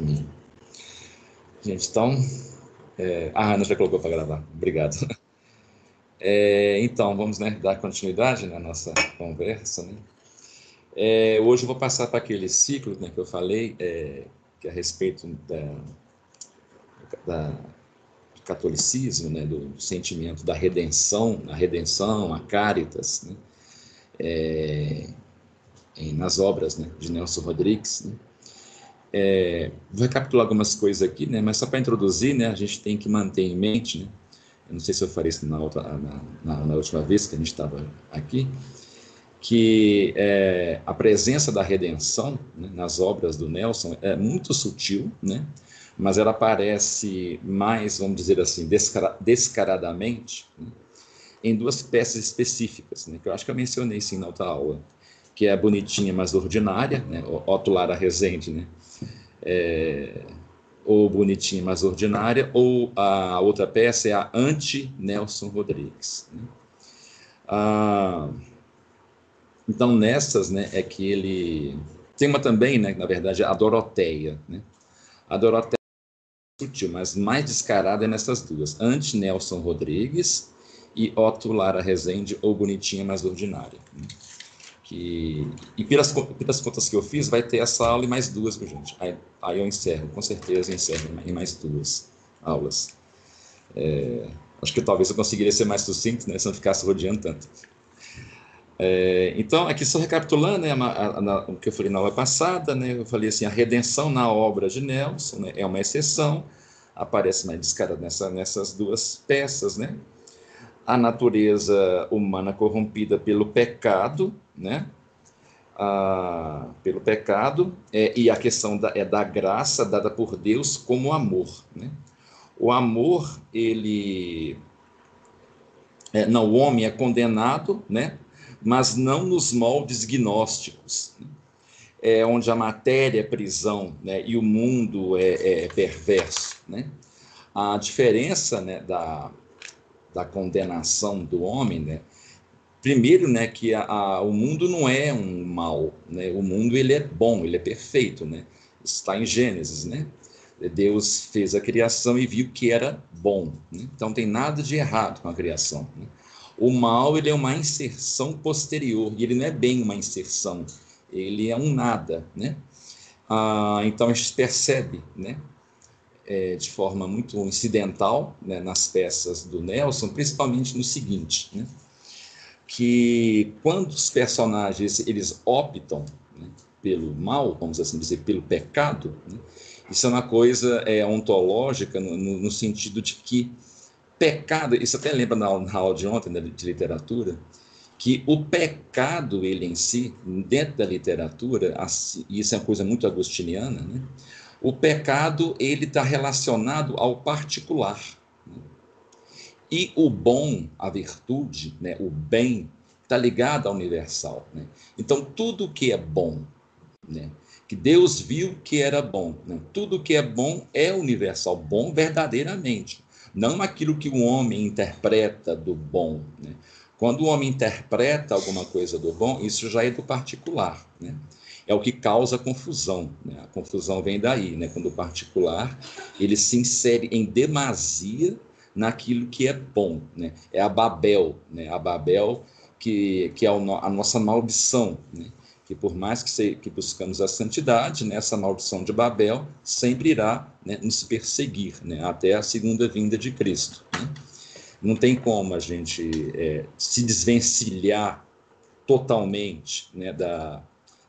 Amém. Gente, então. É... Ah, Ana já colocou para gravar. Obrigado. É, então, vamos né, dar continuidade na nossa conversa. Né? É, hoje eu vou passar para aquele ciclo né, que eu falei, é, que é a respeito da, da, do catolicismo, né, do sentimento da redenção, a redenção, a caritas, né, é, nas obras né, de Nelson Rodrigues. É, vou recapitular algumas coisas aqui, né, mas só para introduzir, né, a gente tem que manter em mente, né, eu não sei se eu falei isso na, outra, na, na, na última vez que a gente estava aqui, que é, a presença da redenção né, nas obras do Nelson é muito sutil, né, mas ela aparece mais, vamos dizer assim, descara, descaradamente né, em duas peças específicas, né, que eu acho que eu mencionei sim na outra aula, que é a bonitinha, mas ordinária, né, Otto Lara Rezende, né, é, ou bonitinha, mas ordinária, ou a outra peça é a anti-Nelson Rodrigues. Né? Ah, então, nessas, né, é que ele... Tem uma também, né, na verdade, a Doroteia. Né? A Doroteia é sutil, mas mais descarada é nessas duas. Anti-Nelson Rodrigues e Otto Lara Rezende, ou bonitinha, mas ordinária. Né? Que e pelas, pelas contas que eu fiz vai ter essa aula e mais duas, gente. Aí, aí eu encerro, com certeza encerro em mais duas aulas. É, acho que talvez eu conseguiria ser mais sucinto, né, se não ficasse rodeando tanto. É, então, aqui só recapitulando né, a, a, a, o que eu falei na aula passada, né, eu falei assim, a redenção na obra de Nelson né, é uma exceção, aparece mais descarada nessa, nessas duas peças, né? A natureza humana corrompida pelo pecado, né? Ah, pelo pecado, é, e a questão da, é da graça dada por Deus como amor. Né? O amor, ele. É, não, o homem é condenado, né? mas não nos moldes gnósticos, né? é, onde a matéria é prisão né? e o mundo é, é perverso. Né? A diferença né, da, da condenação do homem né, primeiro, né, que a, a, o mundo não é um mal, né? O mundo ele é bom, ele é perfeito, né? Está em Gênesis, né? Deus fez a criação e viu que era bom. Né? Então tem nada de errado com a criação. Né? O mal ele é uma inserção posterior e ele não é bem uma inserção, ele é um nada, né? Ah, então a gente percebe, né? É, de forma muito incidental né, nas peças do Nelson, principalmente no seguinte, né? Que quando os personagens eles optam né, pelo mal, vamos assim dizer, pelo pecado, né, isso é uma coisa é, ontológica no, no, no, sentido de que pecado, isso até lembra na, na aula de ontem né, de literatura, que o pecado ele em si, dentro da literatura, assim, isso é uma coisa muito agostiniana, né, o pecado ele está relacionado ao particular. E o bom, a virtude, né, o bem, está ligado ao universal. Né? Então, tudo que é bom, né, que Deus viu que era bom, né, tudo que é bom é universal, bom verdadeiramente, não aquilo que o homem interpreta do bom. Né? Quando o homem interpreta alguma coisa do bom, isso já é do particular. Né? É o que causa confusão. Né? A confusão vem daí, né? quando o particular ele se insere em demasia naquilo que é bom, né? É a Babel, né? A Babel que, que é a nossa maldição, né? Que por mais que, se, que buscamos a santidade, né? essa maldição de Babel sempre irá né, nos perseguir, né? Até a segunda vinda de Cristo. Né? Não tem como a gente é, se desvencilhar totalmente né, da,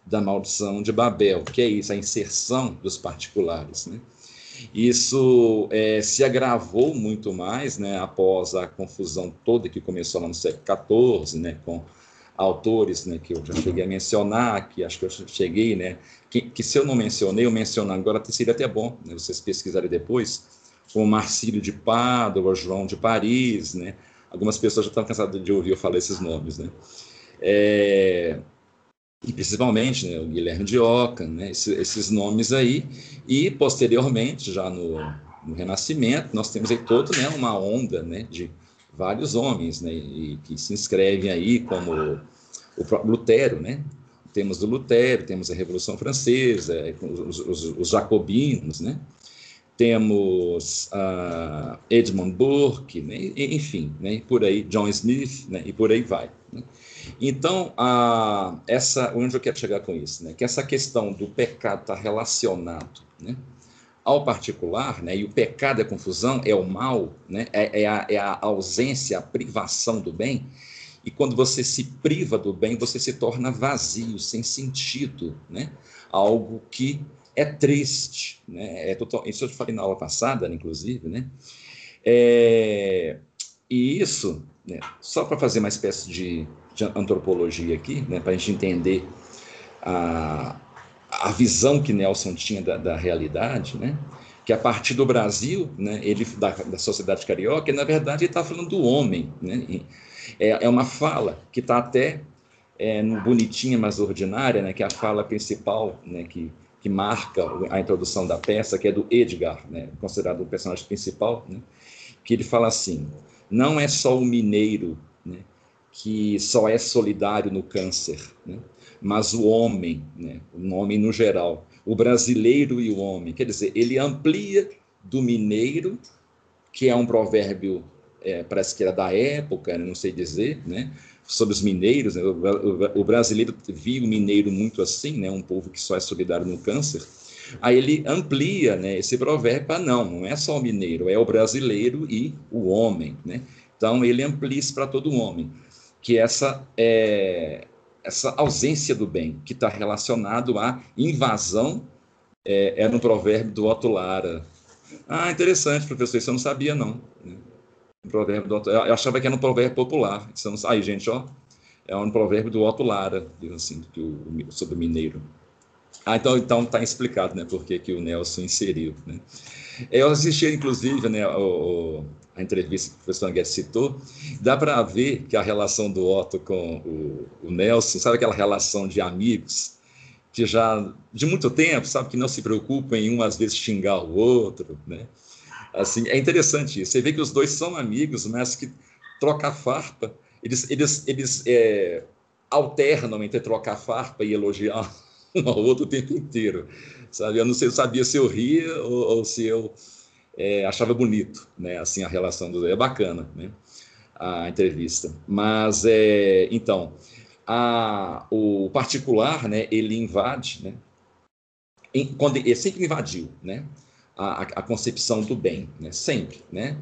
da maldição de Babel, que é isso, a inserção dos particulares, né? Isso é, se agravou muito mais né, após a confusão toda que começou lá no século XIV, né, com autores né, que eu já cheguei a mencionar, que acho que eu cheguei, né, que, que se eu não mencionei, eu menciono agora, seria até bom né, vocês pesquisarem depois, como Marcílio de Pádua, João de Paris, né, algumas pessoas já estão cansadas de ouvir eu falar esses nomes, né. É, e principalmente né, o Guilherme de Oca, né, esses, esses, nomes aí, e posteriormente, já no, no, Renascimento, nós temos aí toda né, uma onda né, de vários homens né, e, que se inscrevem aí, como o próprio Lutero, né, Temos o Lutero, temos a Revolução Francesa, os, os, os jacobinos, né? temos uh, Edmund Burke, né? enfim, né? por aí, John Smith, né? e por aí vai. Né? Então, uh, essa, onde eu quero chegar com isso? Né? Que essa questão do pecado está relacionado né? ao particular, né? e o pecado é confusão, é o mal, né? é, é, a, é a ausência, a privação do bem, e quando você se priva do bem, você se torna vazio, sem sentido, né? algo que é triste, né? É total, isso eu falei na aula passada, inclusive, né? É, e isso, né, só para fazer uma espécie de, de antropologia aqui, né, para a gente entender a, a visão que Nelson tinha da, da realidade, né? que a partir do Brasil, né, ele da, da sociedade carioca, na verdade ele está falando do homem, né? É, é uma fala que está até é, bonitinha, mas ordinária, né, que é a fala principal, né, que que marca a introdução da peça, que é do Edgar, né, considerado o personagem principal, né, que ele fala assim: não é só o mineiro que só é solidário no câncer, né, mas o homem, né, o homem no geral, o brasileiro e o homem. Quer dizer, ele amplia do mineiro, que é um provérbio, é, parece que era da época, não sei dizer, né, sobre os mineiros, né? o, o, brasileiro via o mineiro muito assim, né? um povo que só é solidário no câncer, aí ele amplia né, esse provérbio para não, não é só o mineiro, é o brasileiro e o homem. Né? Então ele amplia isso para todo homem, que essa é, essa ausência do bem, que está relacionado à invasão, é, é no provérbio do Otto Lara. Ah, interessante, professor, isso eu não sabia não. Né? Um provérbio do Otto, eu achava que era um provérbio popular. Aí, gente, ó, é um provérbio do Otto Lara, assim, que o, sobre o mineiro. Ah, então então está explicado, né, por que, o Nelson inseriu, né. Eu assisti, inclusive, né, o, entrevista que o professor Guedes citou, dá para ver que a relação do Otto com o, o, Nelson, sabe aquela relação de amigos, que já de muito tempo, sabe, que não se preocupam em um às vezes xingar o outro, né, Assim, é interessante isso. Você vê que os dois são amigos, mas que trocar farpa, eles, eles, eles é, alternam entre trocar farpa e elogiar um ao outro o tempo inteiro. Sabe? Eu não sei, eu sabia se eu ria ou, ou se eu é, achava bonito, né? Assim, a relação dois. É bacana, né? A entrevista. Mas, é, então, a, o particular, né? Ele invade, né? Em, quando, ele sempre invadiu, né? a, a concepção do bem, né? sempre. Né?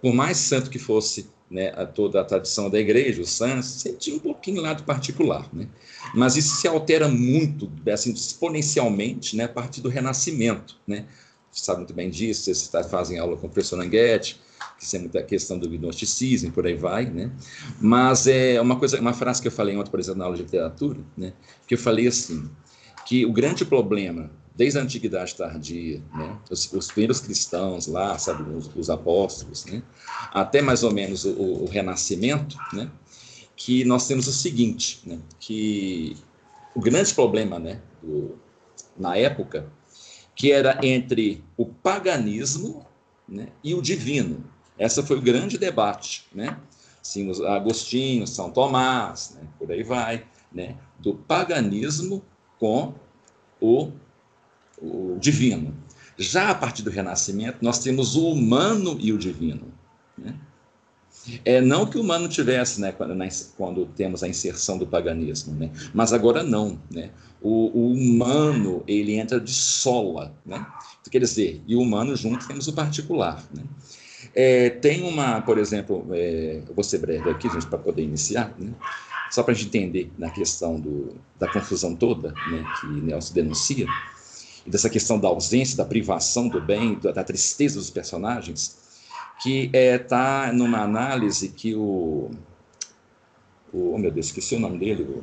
Por mais santo que fosse né, a toda a tradição da igreja, os santos, sempre tinha um pouquinho lá do particular. Né? Mas isso se altera muito, assim, exponencialmente, né, a partir do Renascimento. Né? Sabe muito bem disso, vocês fazem aula com o professor Nanguete, que é muita questão do gnosticismo, por aí vai, né? Mas é uma coisa, uma frase que eu falei ontem, por exemplo, na aula de literatura, né? Que eu falei assim, que o grande problema desde a antiguidade tardia, né? os, os primeiros cristãos lá, sabe, os, os apóstolos, né? até mais ou menos o, o, Renascimento, né? que nós temos o seguinte, né? que o grande problema né? Do, na época, que era entre o paganismo né? e o divino. Esse foi o grande debate, né? Assim, Agostinho, São Tomás, né? por aí vai, né? do paganismo com o o divino. Já a partir do Renascimento, nós temos o humano e o divino. Né? É não que o humano tivesse, né, quando, quando temos a inserção do paganismo, né? mas agora não. Né? O, o, humano ele entra de sola, né? quer dizer, e o humano junto temos o particular. Né? É, tem uma, por exemplo, é, eu vou ser breve aqui, gente, para poder iniciar, né? só para a gente entender na questão do, da confusão toda né, que Nelson denuncia e dessa questão da ausência, da privação do bem, da, da tristeza dos personagens, que está é, tá numa análise que o, o, oh meu Deus, esqueci o nome dele, o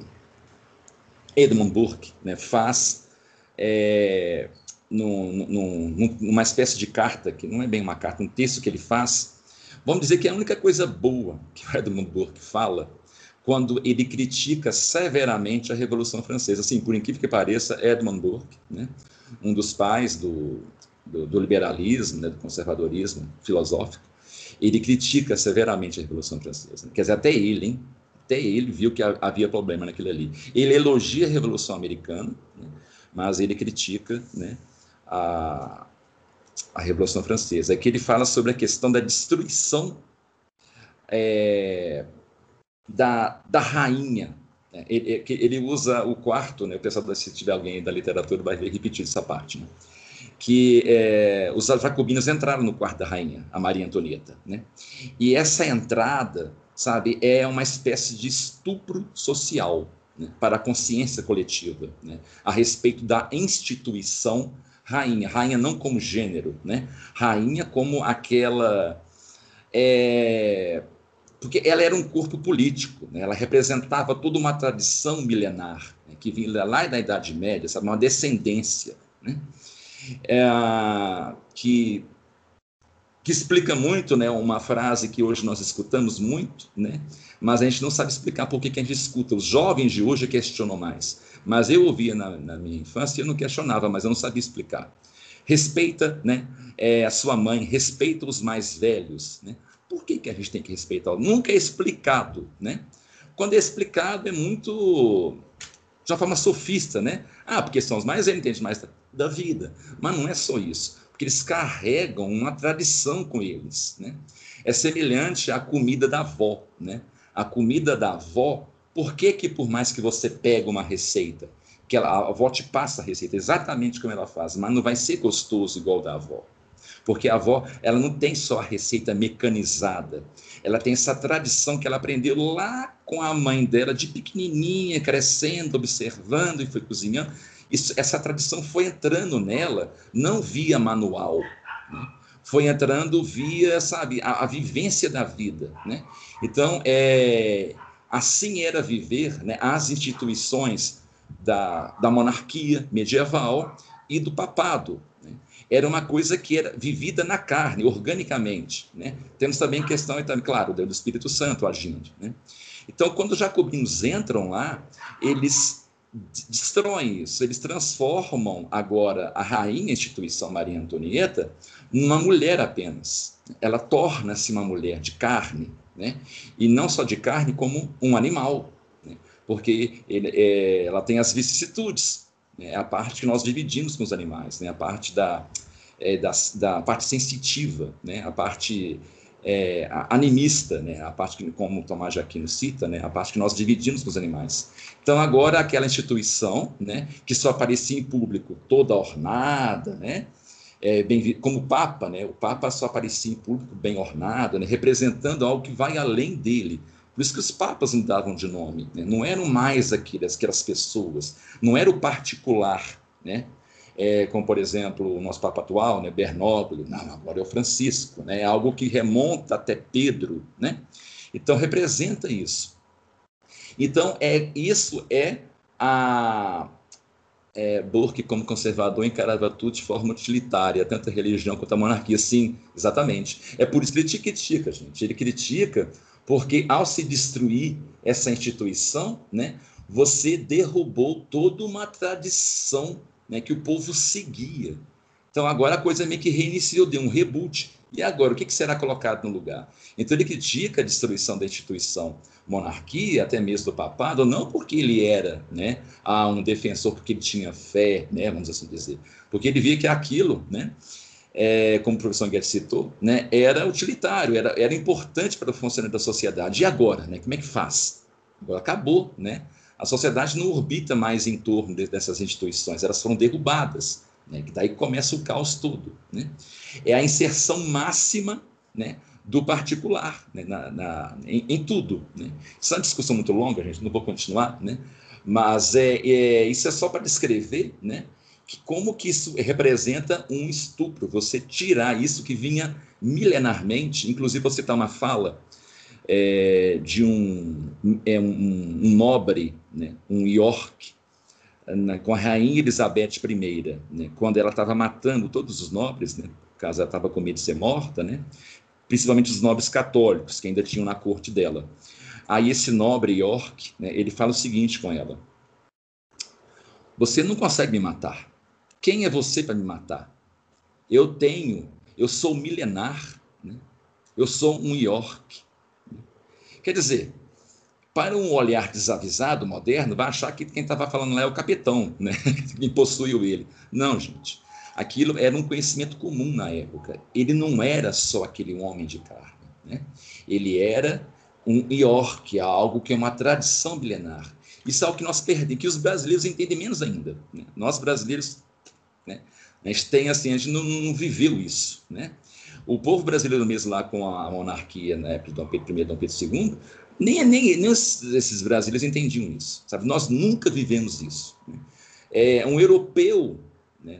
Edmund Burke, né, faz é, num, num, numa espécie de carta, que não é bem uma carta, um texto que ele faz, vamos dizer que é a única coisa boa que o Edmund Burke fala quando ele critica severamente a Revolução Francesa. Assim, por incrível que pareça, Edmund Burke, né, um dos pais do, do, do liberalismo, né, do conservadorismo filosófico, ele critica severamente a Revolução Francesa. Quer dizer, até ele, hein? Até ele viu que havia problema naquilo ali. Ele elogia a Revolução Americana, né? mas ele critica né, a, a Revolução Francesa. Aqui ele fala sobre a questão da destruição é, da, da rainha. Né? Ele, ele, usa o quarto, né? o pessoal, se tiver alguém da literatura, vai repetir essa parte. Né? que é, os jacobinos entraram no quarto da rainha, a Maria Antonieta, né? E essa entrada, sabe, é uma espécie de estupro social né, para a consciência coletiva, né? A respeito da instituição rainha, rainha não como gênero, né? Rainha como aquela é, porque ela era um corpo político, né? ela representava toda uma tradição milenar né? que vinha lá da Idade Média, sabe? uma descendência. Né? é, que, que explica muito né, uma frase que hoje nós escutamos muito, né, mas a gente não sabe explicar por que, a gente escuta. Os jovens de hoje questionam mais. Mas eu ouvia na, na minha infância e eu não questionava, mas eu não sabia explicar. Respeita né, é, a sua mãe, respeita os mais velhos. Né? Por que, que a gente tem que respeitar? Nunca é explicado. Né? Quando é explicado, é muito de uma forma sofista, né? Ah, porque são os mais entendem mais da vida. Mas não é só isso, porque eles carregam uma tradição com eles. Né? É semelhante à comida da avó. Né? A comida da avó, por que, que por mais que você pega uma receita, que ela, a avó te passa a receita exatamente como ela faz, mas não vai ser gostoso igual da avó. Porque a avó, ela não tem só a receita mecanizada, ela tem essa tradição que ela aprendeu lá com a mãe dela, de pequenininha, crescendo, observando e foi cozinhando. Isso, essa tradição foi entrando nela, não via manual, né? foi entrando via, sabe, a, a, vivência da vida, né? Então, é, assim era viver né, as instituições da, da monarquia medieval e do papado. Né? Era uma coisa que era vivida na carne, organicamente. Né? Temos também questão, então, claro, do Espírito Santo agindo. Né? Então, quando os jacobinos entram lá, eles destroem isso. Eles transformam agora a rainha instituição Maria Antonieta numa mulher apenas. Ela torna-se uma mulher de carne, né? e não só de carne, como um animal, né? porque ele, é, ela tem as vicissitudes, né? a parte que nós dividimos com os animais, né? a parte da, é, da, da parte sensitiva, né? a parte é, animista, né, a parte que, como Tomás de Aquino cita, né, a parte que nós dividimos com os animais. Então, agora, aquela instituição né, que só aparecia em público toda ornada, né, é, bem, como Papa, né, o Papa só aparecia em público bem ornado, né, representando algo que vai além dele. Por isso que os papas mudavam de nome, né, não eram mais aquelas, aquelas pessoas, não era o particular, né, é, como por exemplo o nosso Papa atual, né, não, agora é o Francisco, né, é algo que remonta até Pedro, né? Então representa isso. Então é isso é a é, Burke como conservador encarava tudo de forma utilitária, tanto a religião quanto a monarquia, sim, exatamente. É por isso que ele critica, gente. Ele critica porque ao se destruir essa instituição, né, você derrubou toda uma tradição né, que o povo seguia. Então agora a coisa meio que reiniciou, deu um reboot. E agora, o que, será colocado no lugar? Então ele critica a destruição da instituição monarquia, até mesmo do papado, não porque ele era né, um defensor, porque ele tinha fé, né, vamos assim dizer, porque ele via que aquilo, né, é, como o professor Guedes citou, né, era utilitário, era, era importante para o funcionamento da sociedade. E agora? Né, como é que faz? Agora acabou, né? A sociedade não orbita mais em torno de, dessas instituições, elas foram derrubadas, né? que daí começa o caos todo. Né? É a inserção máxima né, do particular né, na, na em, em, tudo. Né? Isso é uma discussão muito longa, gente, não vou continuar, né? mas é, é isso é só para descrever né, que como que isso representa um estupro, você tirar isso que vinha milenarmente, inclusive você está uma fala é, de um, é, um, um nobre, né, um York, né, com a rainha Elizabeth I, né, quando ela estava matando todos os nobres, né, caso ela estava com medo de ser morta, né, principalmente os nobres católicos que ainda tinham na corte dela. Aí esse nobre York, né, ele fala o seguinte com ela: Você não consegue me matar. Quem é você para me matar? Eu tenho, eu sou milenar, né? eu sou um York. Quer dizer, Para um olhar desavisado, moderno, vai achar que quem estava falando lá é o capitão, né? quem possuiu ele. Não, gente. Aquilo era um conhecimento comum na época. Ele não era só aquele homem de carne. Né? Ele era um ior, que é algo que é uma tradição milenar. Isso é algo que nós perdemos, que os brasileiros entendem menos ainda. Né? Nós brasileiros, né? a gente tem assim, a gente não, não, viveu isso. Né? O povo brasileiro mesmo lá com a monarquia na época de Dom Pedro I e Dom Pedro II, nem, nem, nem esses brasileiros entendiam isso. Sabe? Nós nunca vivemos isso. Né? É, um europeu né,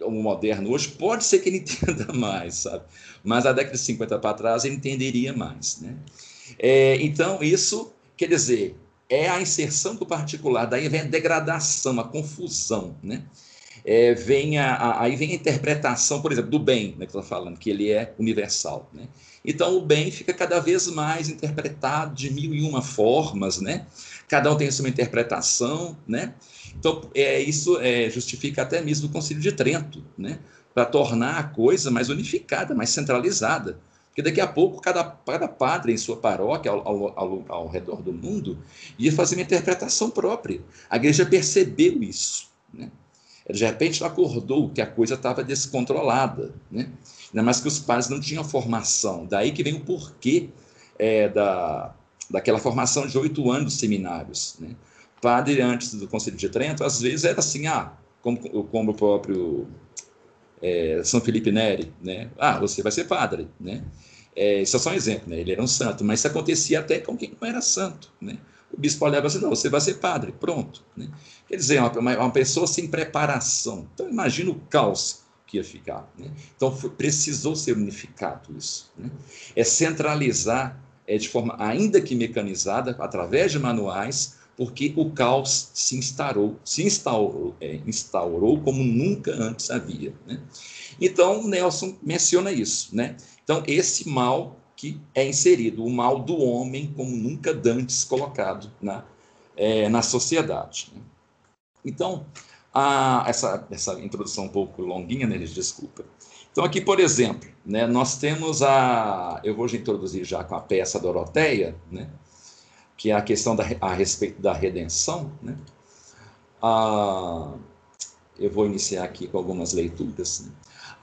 o moderno hoje, pode ser que ele entenda mais, sabe? Mas a década de 50 para trás ele entenderia mais, né? É, então, isso quer dizer, é a inserção do particular, daí vem a degradação, a confusão, né? É, vem a, a, aí vem a interpretação, por exemplo, do bem, né, que eu estou falando, que ele é universal. Né? Então, o bem fica cada vez mais interpretado de mil e uma formas, né? cada um tem a sua interpretação, né? Então, é, isso é, justifica até mesmo o Concílio de Trento, né? Para tornar a coisa mais unificada, mais centralizada. Porque daqui a pouco, cada, cada padre em sua paróquia, ao, ao, ao, ao redor do mundo, ia fazer uma interpretação própria. A igreja percebeu isso, né? De repente, ela acordou que a coisa estava descontrolada, né? Ainda mais que os padres não tinham formação. Daí que vem o porquê é, da, daquela formação de oito anos de seminários. Né? Padre, antes do Conselho de Trento, às vezes era assim, ah, como, como o próprio é, São Felipe Neri, né? ah, você vai ser padre, né? É, isso é só um exemplo, né? ele era um santo, mas isso acontecia até com quem não era santo, né? O bispo olhava assim, não, você vai ser padre, pronto. Né? Quer dizer, uma, uma pessoa sem preparação. Então, imagina o caos que ia ficar. Né? Então, foi, precisou ser unificado isso. Né? É centralizar é, de forma ainda que mecanizada, através de manuais, porque o caos se instaurou, se instaurou, é, instaurou como nunca antes havia. Né? Então, Nelson menciona isso. Né? Então, esse mal que é inserido, o mal do homem como nunca dantes colocado na, é, na sociedade. Né? Então, a, essa, essa introdução um pouco longuinha, né, desculpa, então, aqui, por exemplo, né, nós temos a. Eu vou introduzir já com a peça Doroteia, né, que é a questão da, a respeito da redenção. Né, a, eu vou iniciar aqui com algumas leituras. Né.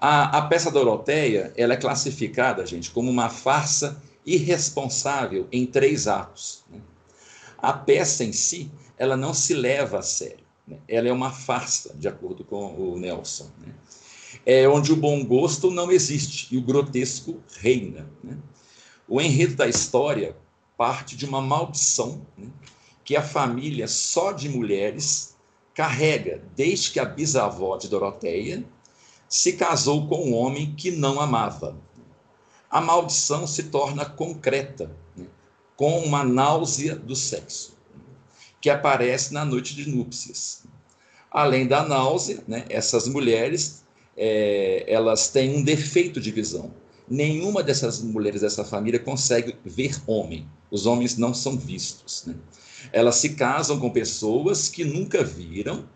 A, a peça Doroteia ela é classificada, gente, como uma farsa irresponsável em três atos. Né. A peça em si, ela não se leva a sério. Né, ela é uma farsa, de acordo com o Nelson. Né é onde o bom gosto não existe e o grotesco reina. Né? O enredo da história parte de uma maldição né, que a família só de mulheres carrega desde que a bisavó de Doroteia se casou com um homem que não amava. A maldição se torna concreta, né, com uma náusea do sexo, que aparece na noite de núpcias. Além da náusea, né, essas mulheres é, elas têm um defeito de visão. Nenhuma dessas mulheres dessa família consegue ver homem. Os homens não são vistos. Né? Elas se casam com pessoas que nunca viram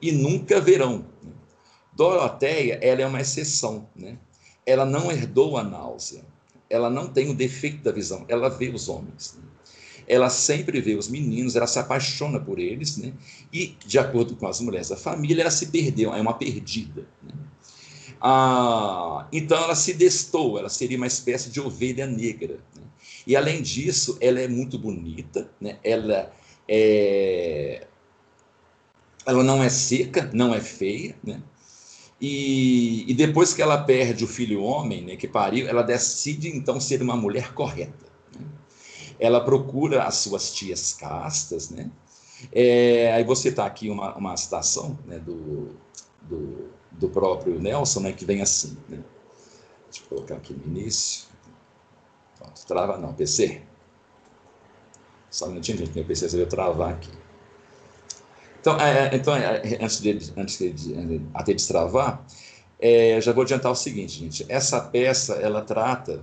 e nunca verão. Doroteia, ela é uma exceção. Né? Ela não herdou a náusea. Ela não tem o defeito da visão. Ela vê os homens. Né? ela sempre vê os meninos, ela se apaixona por eles, né? E, de acordo com as mulheres da família, ela se perdeu, é uma perdida. Né? Ah, então ela se destou, ela seria uma espécie de ovelha negra. Né? E além disso, ela é muito bonita, né? ela é ela não é seca, não é feia, né? E, e, depois que ela perde o filho homem, né, que pariu, ela decide então ser uma mulher correta. Né? Ela procura as suas tias castas, né? É, aí você está aqui uma, uma citação né, do, do do próprio Nelson, né, que vem assim. Né? Deixa eu colocar aqui no início. Pronto, trava não, PC. Só um minutinho, gente, meu PC veio travar aqui. Então, é, é então é, é, antes, de, antes de, até destravar, é, já vou adiantar o seguinte, gente. Essa peça, ela trata,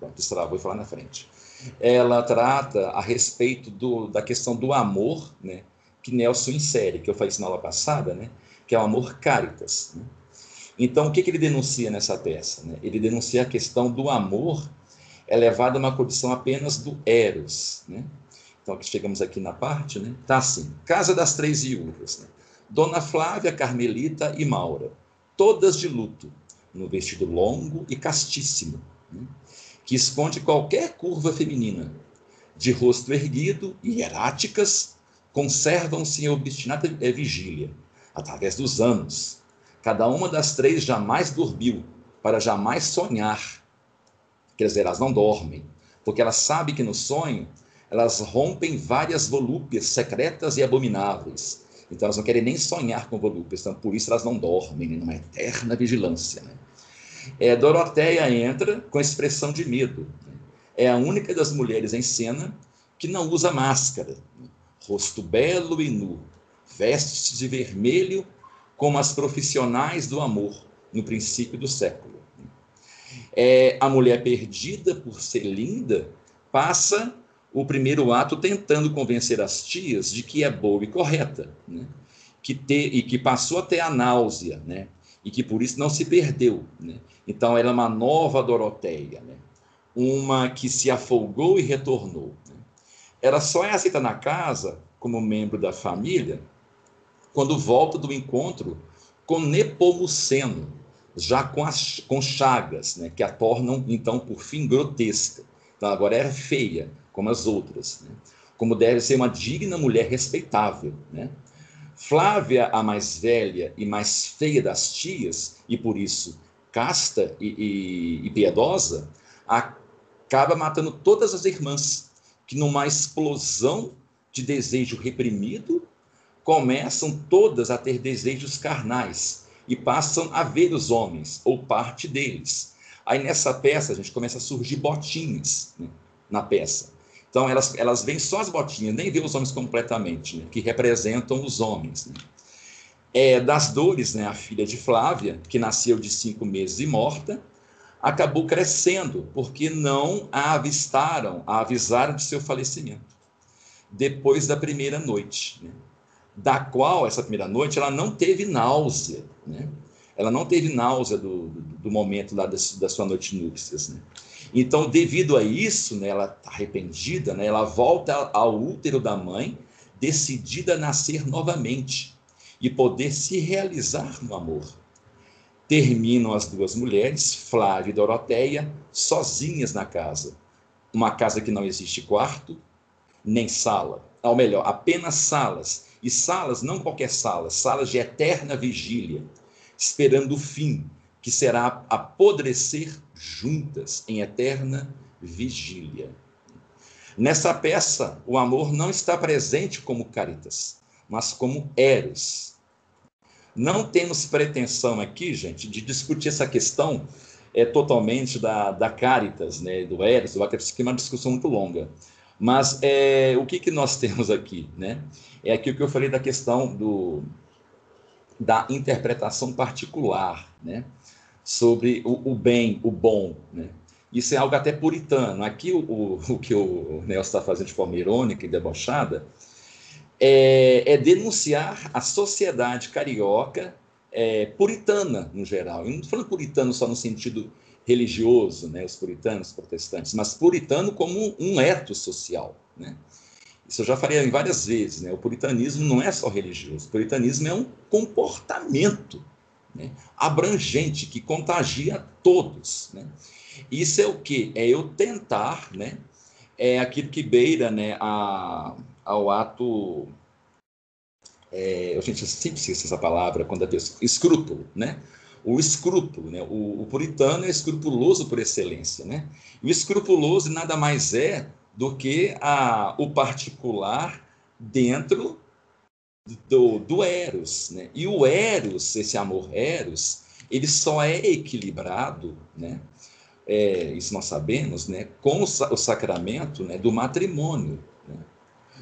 pronto, destravou, vou falar na frente. Ela trata a respeito do, da questão do amor, né, que Nelson insere, que eu falei na aula passada, né, que é o amor caritas. Né? Então, o que, que ele denuncia nessa peça? Né? Ele denuncia a questão do amor elevado a uma condição apenas do eros. Né? Então, chegamos aqui na parte, né? Tá assim: Casa das Três Viúvas, né? Dona Flávia, Carmelita e Maura, todas de luto, no vestido longo e castíssimo, né? que esconde qualquer curva feminina, de rosto erguido e hieráticas, conservam-se em obstinada vigília, através dos anos. Cada uma das três jamais dormiu, para jamais sonhar. Quer dizer, elas não dormem, porque elas sabem que no sonho elas rompem várias volúpias secretas e abomináveis. Então elas não querem nem sonhar com volúpias, então por isso elas não dormem, numa eterna vigilância. Né? É, Doroteia entra com expressão de medo. Né? É a única das mulheres em cena que não usa máscara. Né? Rosto belo e nu, vestes de vermelho como as profissionais do amor no princípio do século. É, a mulher perdida por ser linda passa o primeiro ato tentando convencer as tias de que é boa e correta, né? que te, e que passou até a náusea, né? e que por isso não se perdeu. Né? Então, ela é uma nova Doroteia, né? uma que se afogou e retornou. Né? Ela só é aceita na casa como membro da família quando volta do encontro com Nepomuceno, já com, as, com chagas, né? que a tornam, então, por fim, grotesca. Então, agora era feia, como as outras, né? como deve ser uma digna mulher respeitável. Né? Flávia, a mais velha e mais feia das tias, e por isso casta e, e, e piedosa, acaba matando todas as irmãs, que numa explosão de desejo reprimido, começam todas a ter desejos carnais e passam a ver os homens, ou parte deles. Aí nessa peça a gente começa a surgir botinhas né, na peça. Então, elas, elas veem só as botinhas, nem vê os homens completamente, né, que representam os homens. Né. É, das dores, né, a filha de Flávia, que nasceu de cinco meses e morta, acabou crescendo, porque não a avistaram, a avisaram de seu falecimento, depois da primeira noite, né, da qual, essa primeira noite, ela não teve náusea, né, ela não teve náusea do, do, do momento lá da, da, sua noite núpcias, né. Então, devido a isso, né, ela está arrependida, né, ela volta ao útero da mãe, decidida a nascer novamente e poder se realizar no amor. Terminam as duas mulheres, Flávia e Doroteia, sozinhas na casa. Uma casa que não existe quarto, nem sala. Ou melhor, apenas salas. E salas, não qualquer sala, salas de eterna vigília, esperando o fim, que será apodrecer juntas em eterna vigília. Nessa peça, o amor não está presente como caritas, mas como eros. Não temos pretensão aqui, gente, de discutir essa questão é, totalmente da, da caritas, né, do eros, do acres, que é uma discussão muito longa. Mas é, o que, que nós temos aqui? Né? É aquilo que eu falei da questão do, da interpretação particular. Né? Sobre o, o bem, o bom. Né? Isso é algo até puritano. Aqui o, o, o que o Nelson está fazendo de forma irônica e debochada é, é denunciar a sociedade carioca é, puritana, no geral. Eu não estou falando puritano só no sentido religioso, né, os puritanos, os protestantes, mas puritano como um eto social. Né? Isso eu já falei várias vezes. Né? O puritanismo não é só religioso, o puritanismo é um comportamento né? abrangente, que contagia todos. Né? Isso é o que? É eu tentar, né? é aquilo que beira né, a, ao ato. É, gente sempre esqueço essa palavra quando a pessoa. escrúpulo, né? O escrúpulo, né? O, o, puritano é escrupuloso por excelência, né? O escrupuloso nada mais é do que a, o particular dentro do, do Eros. Né? E o Eros, esse amor Eros, ele só é equilibrado, né? É, isso nós sabemos, né? com o, sacramento né? do matrimônio. Né?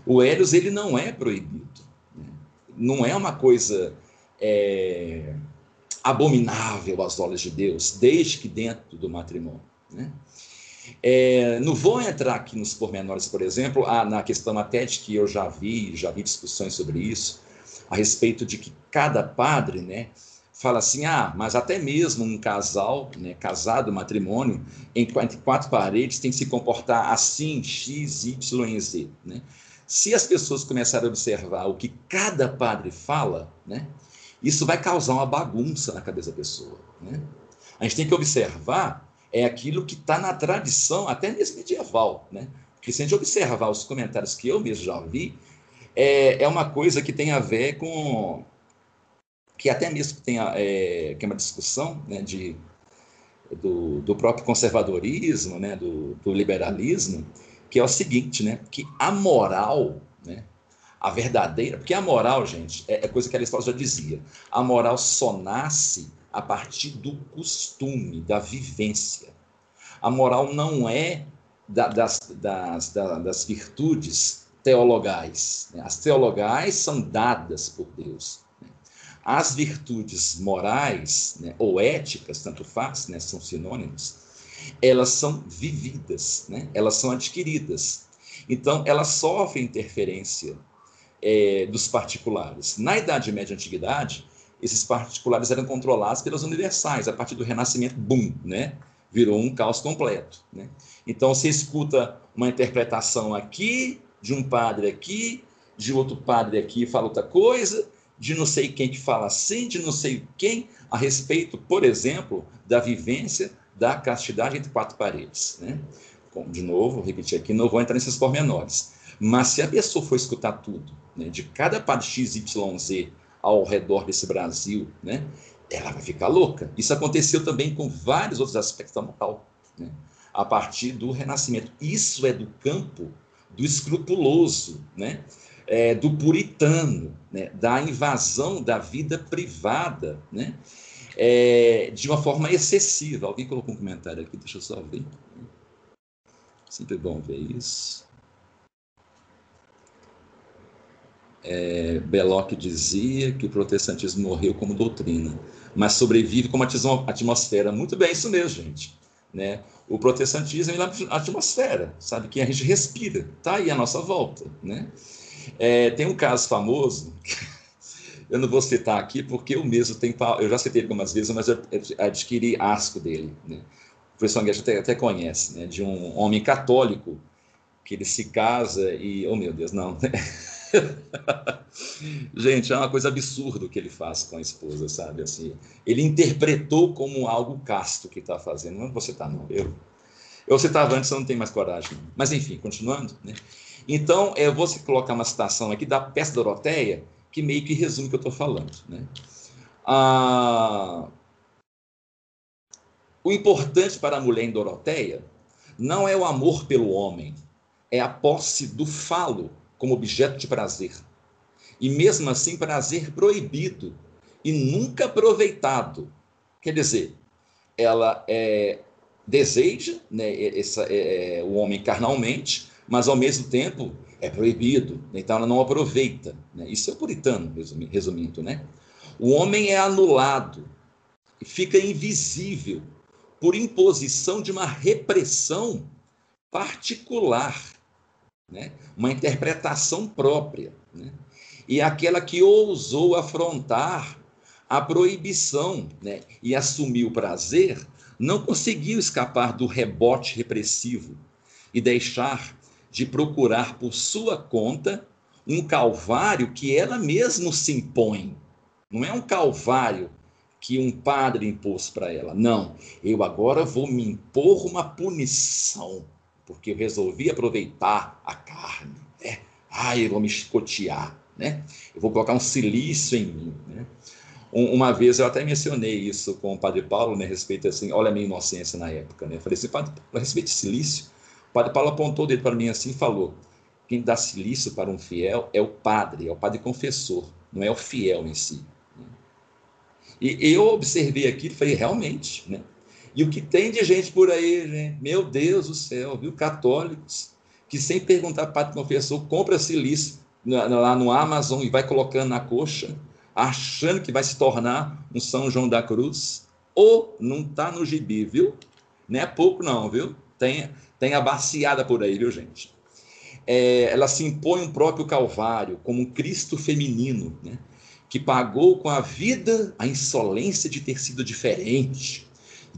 O Eros ele não é proibido, né? não é uma coisa é, abominável aos olhos de Deus, desde que dentro do matrimônio. Né? É, não vou entrar aqui nos pormenores, por exemplo, a, na questão até de que eu já vi, já vi discussões sobre isso, a respeito de que cada padre, né, fala assim, ah, mas até mesmo um casal, né, casado, matrimônio, entre quatro paredes, tem que se comportar assim, X, Y Z, né? Se as pessoas começarem a observar o que cada padre fala, né, isso vai causar uma bagunça na cabeça da pessoa. Né? A gente tem que observar é aquilo que está na tradição, até mesmo medieval. Né? Porque se a gente observar os comentários que eu mesmo já vi, é, é uma coisa que tem a ver com. que até mesmo tem a, é, que é uma discussão né, de, do, do próprio conservadorismo, né, do, do liberalismo, que é o seguinte, né, que a moral, né, a verdadeira, porque a moral, gente, é, é coisa que Aristóteles já dizia, a moral só nasce a partir do costume, da vivência. A moral não é da, das, das, das virtudes teologais. Né? As teologais são dadas por Deus. Né? As virtudes morais né, ou éticas, tanto faz, né, são sinônimos, elas são vividas, né? elas são adquiridas. Então, elas sofrem interferência é, dos particulares. Na Idade Média e Antiguidade, esses particulares eram controlados pelas universais. A partir do Renascimento, boom, né? virou um caos completo. Né? Então, você escuta uma interpretação aqui, de um padre aqui, de outro padre aqui fala outra coisa, de não sei quem que fala assim, de não sei quem, a respeito, por exemplo, da vivência da castidade entre quatro paredes. Né? De novo, vou repetir aqui, não vou entrar nesses pormenores. Mas se a pessoa for escutar tudo, né, de cada padre XYZ ao redor desse Brasil, né, ela vai ficar louca. Isso aconteceu também com vários outros aspectos da moral, né, a partir do Renascimento. Isso é do campo do escrupuloso, né, é, do puritano, né, da invasão da vida privada, né, é, de uma forma excessiva. Alguém colocou um comentário aqui, deixa eu só ver. Sempre bom ver isso. É, Belloc dizia que o protestantismo morreu como doutrina, mas sobrevive como atmosfera. Muito bem, isso mesmo, gente. Né? O protestantismo é a atmosfera, sabe? Que a gente respira, tá aí à nossa volta. Né? É, tem um caso famoso eu não vou citar aqui porque eu mesmo tenho, eu já citei algumas vezes, mas eu adquiri asco dele. Né? O professor Anguete até, até conhece, né? de um homem católico que ele se casa e, oh meu Deus, não. Gente, é uma coisa absurda o que ele faz com a esposa, sabe? Assim, ele interpretou como algo casto que está fazendo. Não você está, não. Eu, eu citava antes, eu não tenho mais coragem. Mas, enfim, continuando. Né? Então, eu vou colocar uma citação aqui da peça Doroteia, que meio que resume o que eu estou falando. Né? Ah, o importante para a mulher em Doroteia não é o amor pelo homem, é a posse do falo como objeto de prazer. E mesmo assim, prazer proibido e nunca aproveitado. Quer dizer, ela é, deseja né, essa, é, o homem carnalmente, mas ao mesmo tempo é proibido, então ela não aproveita. Né? Isso é o puritano, resumindo. Né? O homem é anulado, fica invisível por imposição de uma repressão particular, né? uma interpretação própria. Né? E aquela que ousou afrontar a proibição né? e assumir o prazer, não conseguiu escapar do rebote repressivo e deixar de procurar por sua conta um calvário que ela mesma se impõe. Não é um calvário que um padre impôs para ela. Não, eu agora vou me impor uma punição, porque eu resolvi aproveitar a carne. Né? Ah, eu vou me escotear, né? Eu vou colocar um silício em mim, né? uma vez eu até mencionei isso com o padre Paulo, né, respeito assim, olha a minha inocência na época, né? Eu falei assim, padre, a respeito de silício, padre Paulo apontou o dedo para mim assim e falou: quem dá silício para um fiel é o padre, é o padre confessor, não é o fiel em si. E eu observei aquilo e falei, realmente, né? E o que tem de gente por aí, gente, meu Deus do céu, viu? Católicos, que sem perguntar para o confessor, compra silício lá no Amazon e vai colocando na coxa, achando que vai se tornar um São João da Cruz, ou não está no gibi, viu? Não é pouco não, viu? Tem, tem a baciada por aí, viu, gente? É, ela se impõe um próprio Calvário como um Cristo feminino, né? que pagou com a vida a insolência de ter sido diferente,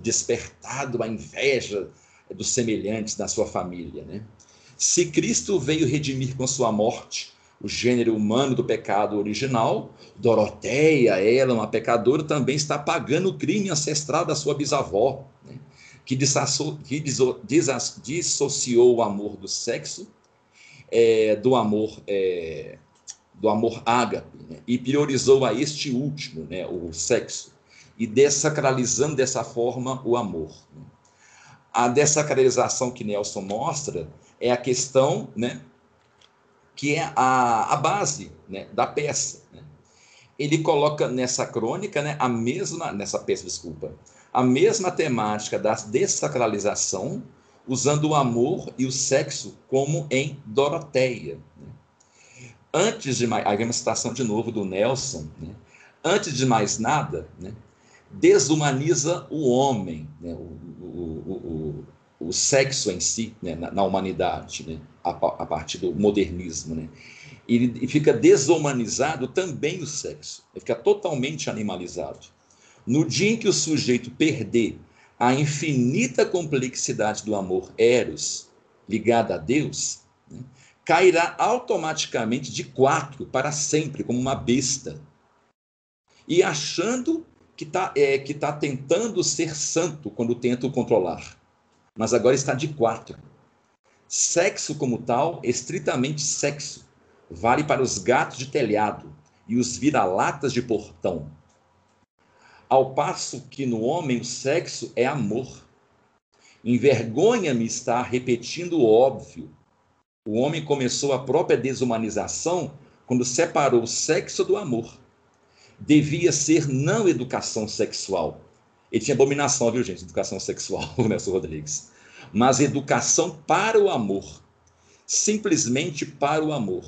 despertado a inveja dos semelhantes da sua família. Né? Se Cristo veio redimir com sua morte o gênero humano do pecado original, Doroteia, ela, uma pecadora, também está pagando o crime ancestral da sua bisavó, né? que, que dissociou o amor do sexo é, do amor é, do amor ágape né? e priorizou a este último, né? o sexo, e desacralizando dessa forma o amor. A desacralização que Nelson mostra é a questão, né, que é a, a base né, da peça. Né? Ele coloca nessa crônica né, a mesma, nessa peça, desculpa, a mesma temática da desacralização, usando o amor e o sexo como em Doroteia. Né? Antes de mais, aí vem uma citação de novo do Nelson, né? antes de mais nada, né, desumaniza o homem, né, o, o, o, o, sexo em si, né, na, na, humanidade, né, a, a, partir do modernismo. Né, e, e fica desumanizado também o sexo, ele fica totalmente animalizado. No dia em que o sujeito perder a infinita complexidade do amor eros ligado a Deus, né, cairá automaticamente de quatro para sempre, como uma besta. E achando que está é, tá tentando ser santo quando tenta o controlar. Mas agora está de quatro. Sexo como tal, estritamente sexo, vale para os gatos de telhado e os vira-latas de portão. Ao passo que no homem o sexo é amor. Envergonha-me estar repetindo o óbvio. O homem começou a própria desumanização quando separou o sexo do amor devia ser não educação sexual. Ele tinha abominação, viu, gente? Educação sexual, Nelson Rodrigues. Mas educação para o amor. Simplesmente para o amor.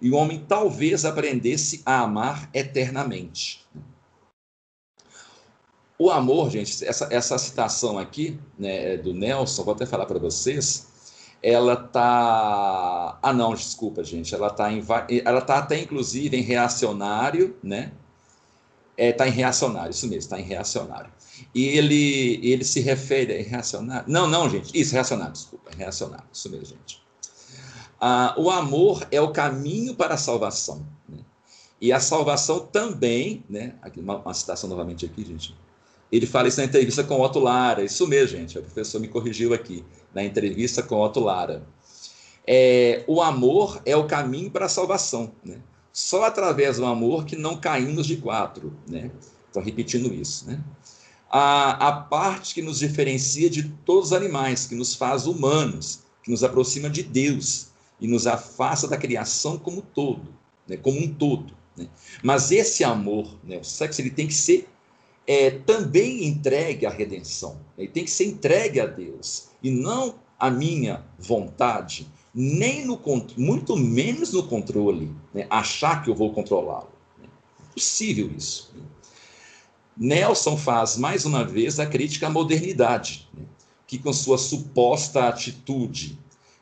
E o homem talvez aprendesse a amar eternamente. O amor, gente, essa, essa citação aqui né, do Nelson, vou até falar para vocês, ela tá. Ah, não, desculpa, gente. Ela tá, em... ela tá até inclusive em reacionário, né? Está é, tá em reacionário, isso mesmo, está em reacionário. E ele, ele se refere a reacionário. Não, não, gente, isso, reacionário, desculpa, reacionário, isso mesmo, gente. Ah, o amor é o caminho para a salvação. Né? E a salvação também, né? Aqui, uma, uma, citação novamente aqui, gente. Ele fala isso na entrevista com Otto Lara, isso mesmo, gente, o professor me corrigiu aqui, na entrevista com Otto Lara. É, o amor é o caminho para a salvação, né? Só através do amor que não caímos de quatro, né? Estou repetindo isso, né? A, a parte que nos diferencia de todos os animais, que nos faz humanos, que nos aproxima de Deus e nos afasta da criação como todo, né? como um todo. Né? Mas esse amor, né? o sexo, ele tem que ser é, também entregue à redenção. Ele tem que ser entregue a Deus e não a minha vontade, nem no muito menos no controle, né? achar que eu vou controlá-lo. Impossível isso. Né? Nelson faz mais uma vez a crítica à modernidade, né? que com sua suposta atitude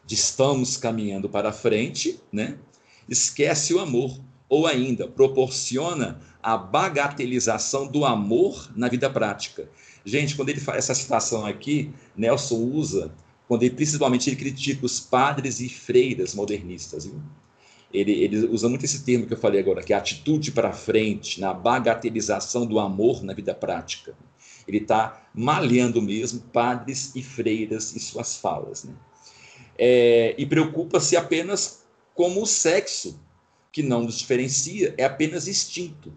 de estamos caminhando para frente, né? esquece o amor, ou ainda proporciona a bagatelização do amor na vida prática. Gente, quando ele faz essa citação aqui, Nelson usa quando ele, principalmente ele critica os padres e freiras modernistas. Viu? Ele, ele usa muito esse termo que eu falei agora, que é atitude para frente, na bagatelização do amor na vida prática. Ele está malhando mesmo padres e freiras em suas falas. Né? É, e preocupa-se apenas como o sexo, que não nos diferencia, é apenas instinto.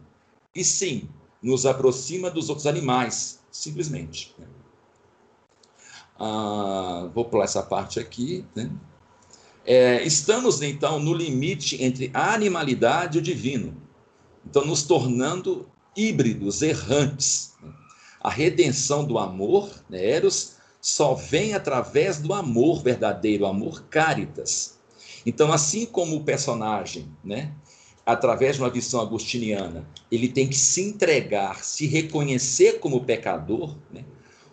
E sim, nos aproxima dos outros animais, simplesmente. Né? Ah, vou pular essa parte aqui. Né? É, estamos, então, no limite entre a animalidade e o divino. Então, nos tornando híbridos, errantes. A redenção do amor, né, Eros, só vem através do amor verdadeiro, amor caritas. Então, assim como o personagem, né, através de uma visão agustiniana, ele tem que se entregar, se reconhecer como pecador, né,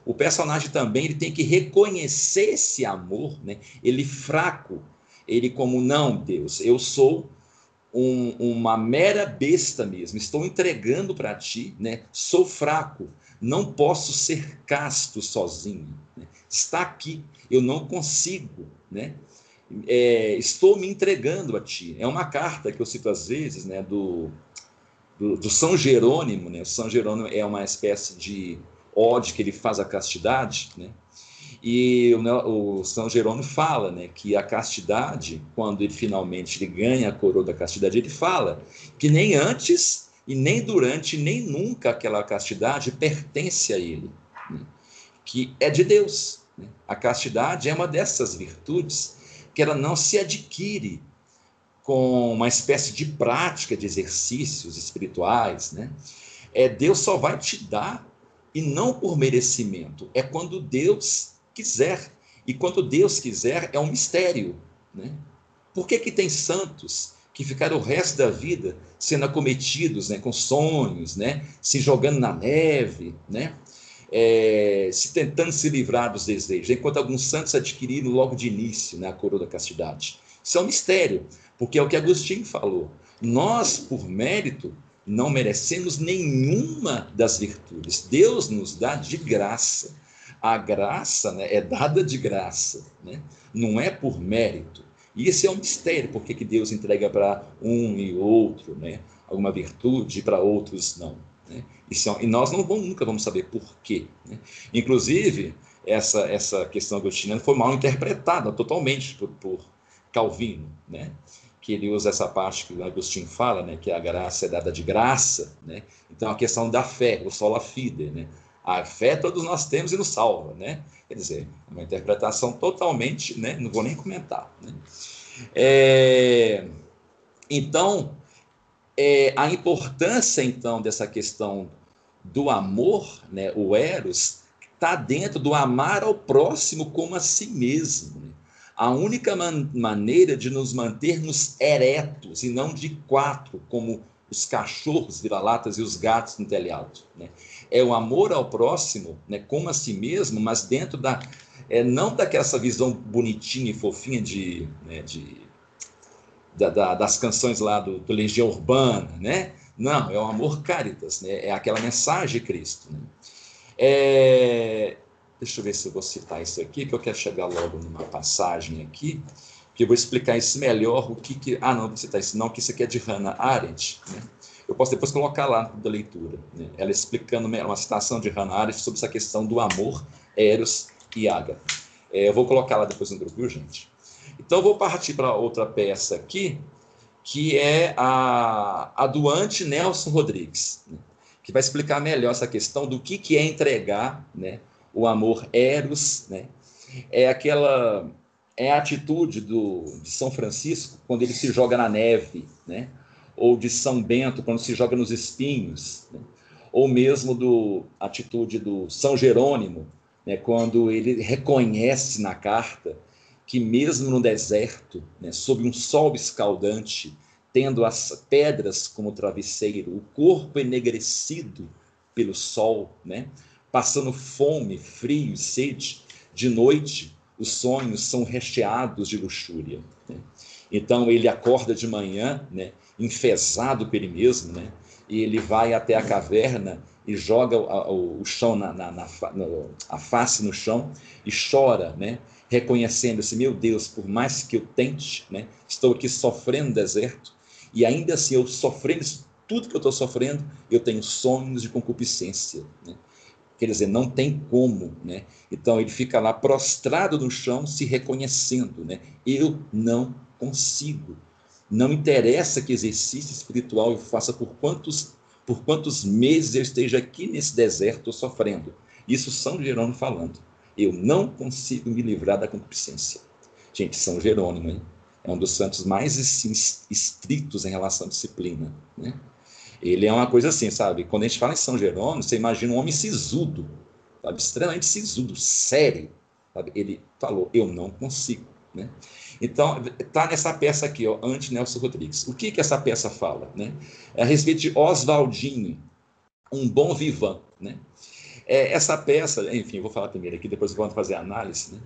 o personagem também ele tem que reconhecer esse amor, né? ele fraco, ele como, não, Deus, eu sou um, uma mera besta mesmo, estou entregando para ti, né? sou fraco, não posso ser casto sozinho, né? está aqui, eu não consigo, né? é, estou me entregando a ti. É uma carta que eu cito às vezes, né, do, do, do São Jerônimo, né? O São Jerônimo é uma espécie de ode que ele faz à castidade, né? E o, o, São Jerônimo fala né, que a castidade, quando ele finalmente ele ganha a coroa da castidade, ele fala que nem antes e nem durante, nem nunca aquela castidade pertence a ele, né, que é de Deus. Né? A castidade é uma dessas virtudes que ela não se adquire com uma espécie de prática de exercícios espirituais, né? É, Deus só vai te dar e não por merecimento, é quando Deus quiser. E quando Deus quiser, é um mistério. Né? Por que, que tem santos que ficaram o resto da vida sendo acometidos né, com sonhos, né, se jogando na neve, né, é, se tentando se livrar dos desejos, enquanto alguns santos adquiriram logo de início né, a coroa da castidade? Isso é um mistério, porque é o que Agostinho falou. Nós, por mérito, não merecemos nenhuma das virtudes. Deus nos dá de graça. A graça né, é dada de graça, né? não é por mérito. E esse é um mistério, porque que Deus entrega para um e outro né, alguma virtude para outros não. Né? Isso é, e nós não vamos, nunca vamos saber por quê. Né? Inclusive, essa, essa questão agostina foi mal interpretada totalmente por, por Calvino, né? Que ele usa essa parte que o Agostinho fala, né? que a graça é dada de graça. Né? Então, a questão da fé, o sola fide, né? A fé todos nós temos e nos salva, né? Quer dizer, é uma interpretação totalmente, né? Não vou nem comentar. Né? É, então, é, a importância então dessa questão do amor, né? O eros está dentro do amar ao próximo como a si mesmo. Né? A única man maneira de nos mantermos eretos e não de quatro, como os cachorros vira-latas e os gatos no telhado. Né? é o amor ao próximo, né, como a si mesmo, mas dentro da é, não daquela visão bonitinha e fofinha de, né, de da, da, das canções lá do, do, Legião Urbana, né? Não, é o amor caritas, né? É aquela mensagem de Cristo. Né? É, deixa eu ver se eu vou citar isso aqui, que eu quero chegar logo numa passagem aqui, que eu vou explicar isso melhor, o que que... Ah, não, vou citar isso não, que isso aqui é de Hannah Arendt, né? Eu posso depois colocar lá da leitura, né? ela explicando uma citação de Hannah Arendt sobre essa questão do amor, Eros e Aga. É, eu vou colocar lá depois no grupo, viu, gente? Então, eu vou partir para outra peça aqui, que é a, a do Ante Nelson Rodrigues, né? que vai explicar melhor essa questão do que, que é entregar né? O amor Eros, né? é aquela é a atitude do, de São Francisco quando ele se joga na neve, né? ou de São Bento, quando se joga nos espinhos, né? ou mesmo do atitude do São Jerônimo, né? quando ele reconhece na carta que mesmo no deserto, né? sob um sol escaldante, tendo as pedras como travesseiro, o corpo enegrecido pelo sol, né? Passando fome, frio e sede, de noite os sonhos são recheados de luxúria. Né? Então ele acorda de manhã, né? enfesado por ele mesmo, né? E ele vai até a caverna e joga o, o chão na, na, na, a face no chão e chora, né? Reconhecendo-se, meu Deus, por mais que eu tente, né? Estou aqui sofrendo deserto e ainda assim eu sofrendo tudo que eu estou sofrendo, eu tenho sonhos de concupiscência, né? Quer dizer, não tem como, né? Então ele fica lá prostrado no chão, se reconhecendo, né? Eu não consigo. Não interessa que exercício espiritual eu faça por quantos, por quantos meses eu esteja aqui nesse deserto sofrendo. Isso São Jerônimo falando. Eu não consigo me livrar da concupiscência. Gente, São Jerônimo hein? é um dos santos mais assim, estritos em relação à disciplina. Né? Ele é uma coisa assim, sabe? Quando a gente fala em São Jerônimo, você imagina um homem sisudo, sabe? extremamente sisudo, sério. Sabe? Ele falou: Eu não consigo. Né? Então, está nessa peça aqui, ó, Ante Nelson Rodrigues. O que, que essa peça fala? Né? É a respeito de Oswaldinho, um bom vivan. Né? É, essa peça, enfim, vou falar primeiro aqui, depois vamos fazer a análise. Né?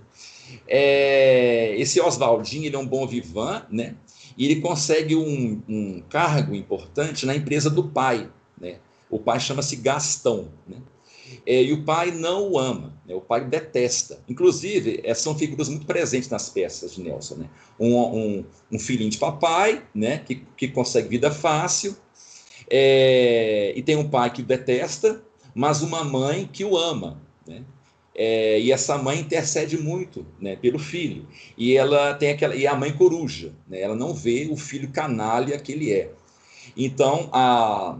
É, esse Oswaldinho ele é um bom vivan, né? E ele consegue um, um cargo importante na empresa do pai. Né? O pai chama-se Gastão. Né? é, e o pai não o ama, né? o pai detesta. Inclusive, é, são figuras muito presentes nas peças de Nelson. Né? Um, um, um filhinho de papai, né? que, que consegue vida fácil, é, e tem um pai que detesta, mas uma mãe que o ama. Né? É, e essa mãe intercede muito né, pelo filho. E ela tem aquela. E a mãe coruja, né? ela não vê o filho canalha que ele é. Então, a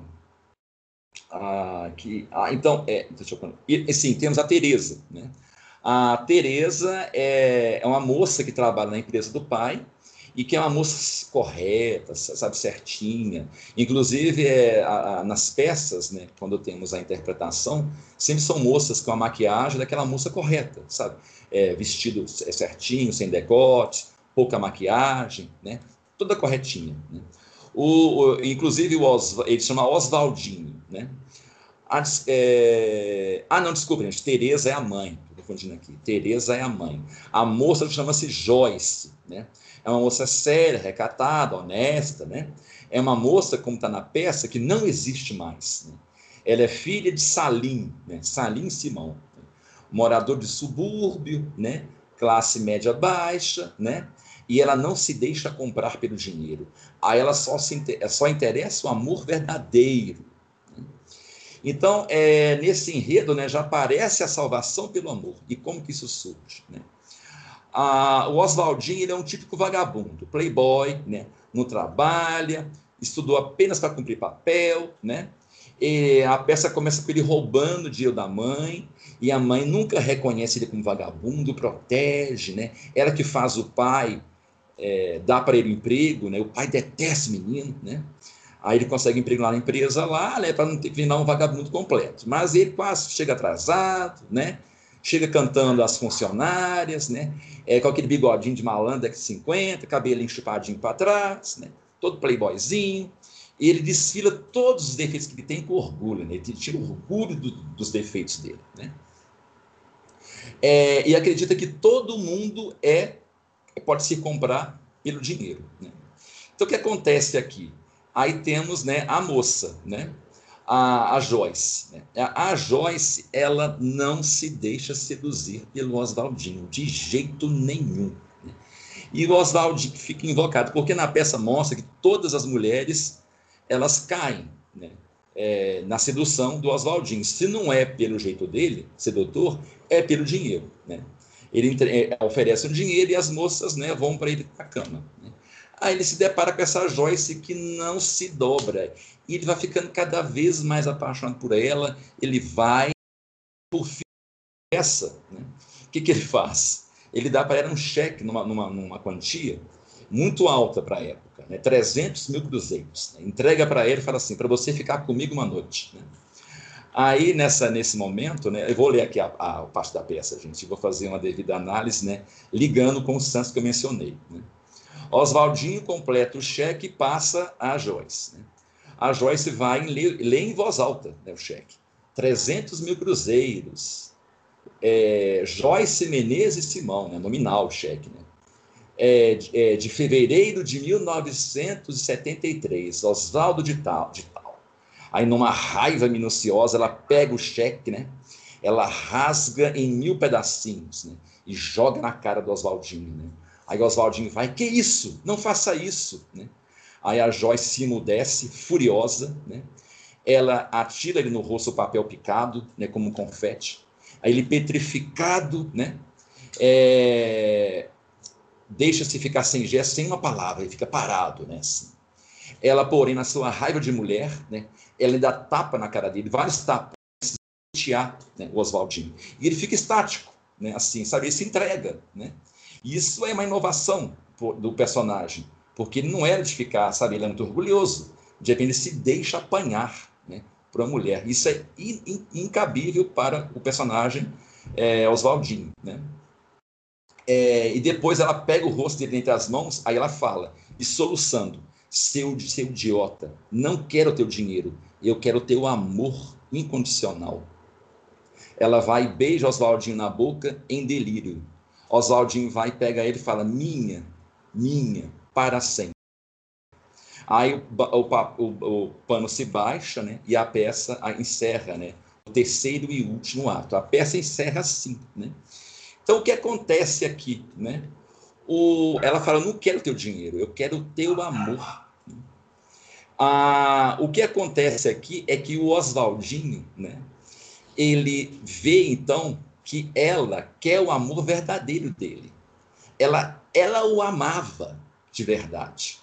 ah, que, ah, então, é, deixa eu, e, sim, temos a Tereza, né? A Tereza é, é uma moça que trabalha na empresa do pai e que é uma moça correta, sabe, certinha. Inclusive, é, a, a, nas peças, né, quando temos a interpretação, sempre são moças com a maquiagem daquela moça correta, sabe? É, vestido certinho, sem decote, pouca maquiagem, né? Toda corretinha, né? O, o, inclusive, o ele chama Oswaldinho, né? A, é... Ah, não, desculpa, gente. Tereza é a mãe. Estou confundindo aqui. Tereza é a mãe. A moça chama-se Joyce, né? É uma moça séria, recatada, honesta, né? É uma moça, como está na peça, que não existe mais. Né? Ela é filha de Salim, né? Salim Simão, né? morador de subúrbio, né? Classe média baixa, né? e ela não se deixa comprar pelo dinheiro. A ela só, se, só interessa o amor verdadeiro. Então, é, nesse enredo, né, já aparece a salvação pelo amor. E como que isso surge? Né? O Oswaldinho ele é um típico vagabundo, playboy, né? não trabalha, estudou apenas para cumprir papel, né? E a peça começa com ele roubando o dinheiro da mãe, e a mãe nunca reconhece ele como vagabundo, protege, né? Ela que faz o pai é, dá para ele emprego, né? O pai detesta o menino, né? Aí ele consegue emprego lá na empresa lá, né? Para não ter que virar um vagabundo completo. Mas ele quase chega atrasado, né? Chega cantando as funcionárias, né? É, com aquele bigodinho de malandro de 50, cabelo enchupadinho para trás, né? Todo playboyzinho. E ele desfila todos os defeitos que ele tem com orgulho, né? Ele tira orgulho do, dos defeitos dele, né? É, e acredita que todo mundo é pode se comprar pelo dinheiro. Né? Então, o que acontece aqui? Aí temos né, a moça, né? A, a Joyce. Né? A, Joyce, ela não se deixa seduzir pelo Oswaldinho, de jeito nenhum. Né? E o Oswaldinho fica invocado, porque na peça mostra que todas as mulheres, elas caem né? é, na sedução do Oswaldinho. Se não é pelo jeito dele, sedutor, é pelo dinheiro. Né? Ele entre, é, oferece um dinheiro e as moças né, vão para ele para a cama. Aí ele se depara com essa Joyce que não se dobra. E ele vai ficando cada vez mais apaixonado por ela. Ele vai, por fim, essa. Né? O que, que ele faz? Ele dá para ela um cheque numa, numa, numa quantia muito alta para a época, né? 300 mil cruzeiros. Né? Entrega para ele e fala assim: para você ficar comigo uma noite. Né? Aí, nessa, nesse momento, né, eu vou ler aqui a, a, a parte da peça, gente, vou fazer uma devida análise, né, ligando com os santos que eu mencionei. Né. Oswaldinho completa o cheque e passa a Joyce. Né. A Joyce vai ler, ler em voz alta né, o cheque. 300 mil cruzeiros. É, Joyce Menezes Simão, né, nominal o cheque. Né. É, é, de fevereiro de 1973, Oswaldo de Tal, de Aí, numa raiva minuciosa, ela pega o cheque, né? Ela rasga em mil pedacinhos, né? E joga na cara do Oswaldinho, né? Aí Oswaldinho vai, que isso? Não faça isso, né? Aí a Joyce se emudece, furiosa, né? Ela atira ele no rosto o papel picado, né? Como um confete. Aí ele petrificado, né? É... Deixa-se ficar sem gesto, sem uma palavra, ele fica parado, né? Assim. Ela, porém, na sua raiva de mulher, né, ela ainda tapa na cara dele, vários tapas, né, o Oswaldinho. E ele fica estático, né, assim, sabe? Ele se entrega, né? Isso é uma inovação do personagem, porque ele não era de ficar, sabe? Ele é muito orgulhoso. De repente, ele se deixa apanhar, né? Por uma mulher. Isso é in, in, incabível para o personagem é, Oswaldinho, né? É, e depois ela pega o rosto dele entre as mãos, aí ela fala, e soluçando, seu, seu idiota, não quero o teu dinheiro, eu quero o teu amor incondicional. Ela vai e beija Oswaldinho na boca em delírio. Oswaldinho vai, pega ele e fala: Minha, minha, para sempre. Aí o, o, o, o pano se baixa né, e a peça encerra né, o terceiro e último ato. A peça encerra assim, né? Então, o que acontece aqui, né? O, ela fala, não quero teu dinheiro, eu quero o teu amor. Ah, o que acontece aqui é que o Oswaldinho, né? Ele vê, então, que ela quer o amor verdadeiro dele. Ela, ela o amava de verdade.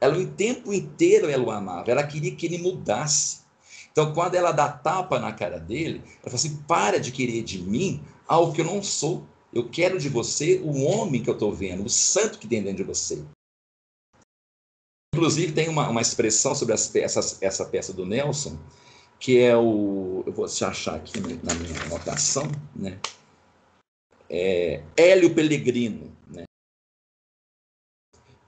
Ela, o tempo inteiro, ela o amava. Ela queria que ele mudasse. Então, quando ela dá tapa na cara dele, ela fala assim: para de querer de mim algo que eu não sou. Eu quero de você o homem que eu estou vendo, o santo que tem dentro de você. Inclusive, tem uma, uma expressão sobre as essa peça do Nelson, que é o. Eu vou achar aqui na minha anotação, né? É, Hélio Pellegrino, né?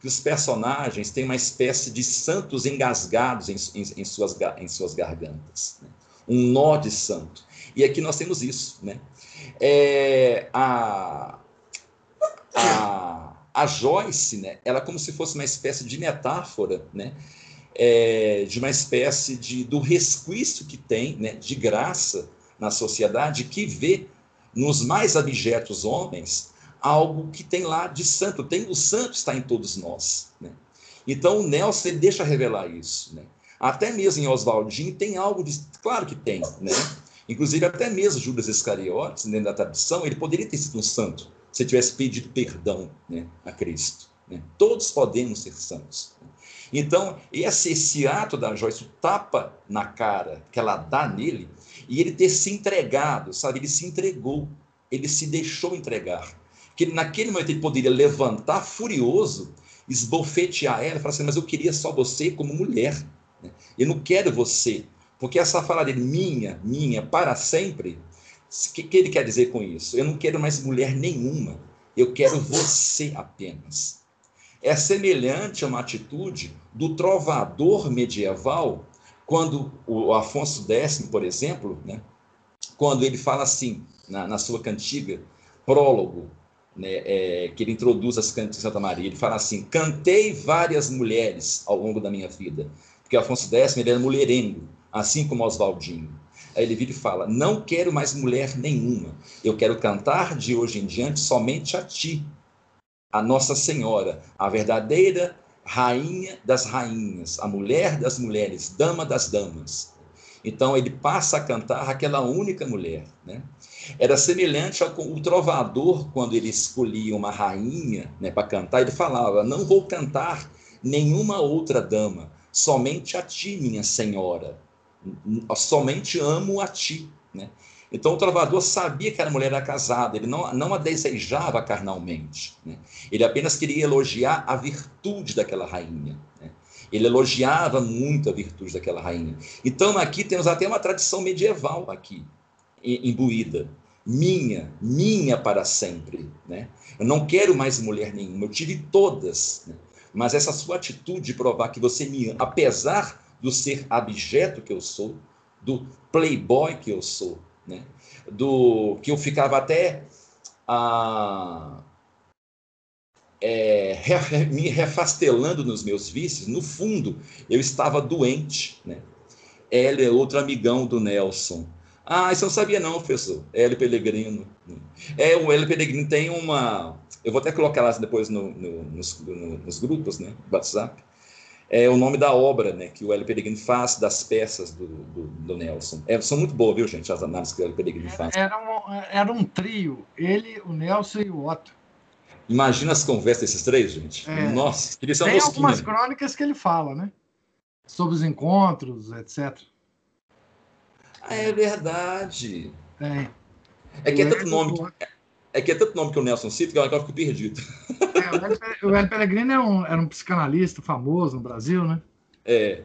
que os personagens têm uma espécie de santos engasgados em, em, em suas, em suas gargantas. Né? Um nó de santo. E aqui nós temos isso. Né? É, a, a, a Joyce, né? ela é como se fosse uma espécie de metáfora né? É, de uma espécie de, do resquício que tem né? de graça na sociedade que vê nos mais abjetos homens algo que tem lá de santo. Tem o santo está em todos nós. Né? Então o Nelson ele deixa revelar isso. Né? Até mesmo em Oswaldinho tem algo de. Claro que tem, né? Inclusive, até mesmo Judas Iscariotes, dentro da tradição, ele poderia ter sido um santo se tivesse pedido perdão né, a Cristo. Né? Todos podemos ser santos. Então, esse, esse ato da Joyce, o tapa na cara que ela dá nele, e ele ter se entregado, sabe? Ele se entregou, ele se deixou entregar que naquele momento ele poderia levantar furioso, esbofetear ela e falar assim: Mas eu queria só você como mulher. Né? Eu não quero você. Porque essa fala dele, minha, minha, para sempre, o que, que ele quer dizer com isso? Eu não quero mais mulher nenhuma. Eu quero você apenas. É semelhante a uma atitude do trovador medieval, quando o Afonso X, por exemplo, né, quando ele fala assim, na, na sua cantiga, prólogo, né, é, que ele introduz as cantigas de Santa Maria. Ele fala assim: cantei várias mulheres ao longo da minha vida, porque Afonso X ele era mulherengo, assim como Oswaldinho. Aí ele vira e fala: não quero mais mulher nenhuma, eu quero cantar de hoje em diante somente a ti, a Nossa Senhora, a verdadeira rainha das rainhas, a mulher das mulheres, dama das damas. Então ele passa a cantar aquela única mulher, né? Era semelhante ao o trovador, quando ele escolhia uma rainha né, para cantar, ele falava: Não vou cantar nenhuma outra dama, somente a ti, minha senhora. Somente amo a ti. Né? Então o trovador sabia que a mulher era casada, ele não, não a desejava carnalmente. Né? Ele apenas queria elogiar a virtude daquela rainha. Né? Ele elogiava muito a virtude daquela rainha. Então aqui temos até uma tradição medieval aqui imbuída. Minha, minha para sempre. Né? Eu não quero mais mulher nenhuma, eu tive todas. Né? Mas essa sua atitude de provar que você me apesar do ser abjeto que eu sou, do playboy que eu sou, né? do que eu ficava até ah, é, me refastelando nos meus vícios, no fundo eu estava doente. Né? É outro amigão do Nelson. Ah, isso eu não sabia não, professor. Hélio Pellegrino. É, o Hélio Pellegrino tem uma... Eu vou até colocar lá depois no, no, nos, no, nos, grupos, né? WhatsApp. É o nome da obra, né? Que o Hélio Pellegrino faz das peças do, do, do Nelson. É, são muito boas, viu, gente? As análises que o Hélio Pellegrino faz. Era um, era um trio. Ele, o Nelson e o Otto. Imagina as conversas desses três, gente. É. Nossa, queria ser Tem algumas crônicas que ele fala, né? Sobre os encontros, etc. Ah, é verdade. É. É que é tanto nome. Que, é que é tanto nome que o Nelson cita que eu fico perdido. É, o Hélio Pellegrini era um, era um psicanalista famoso no Brasil, né? É.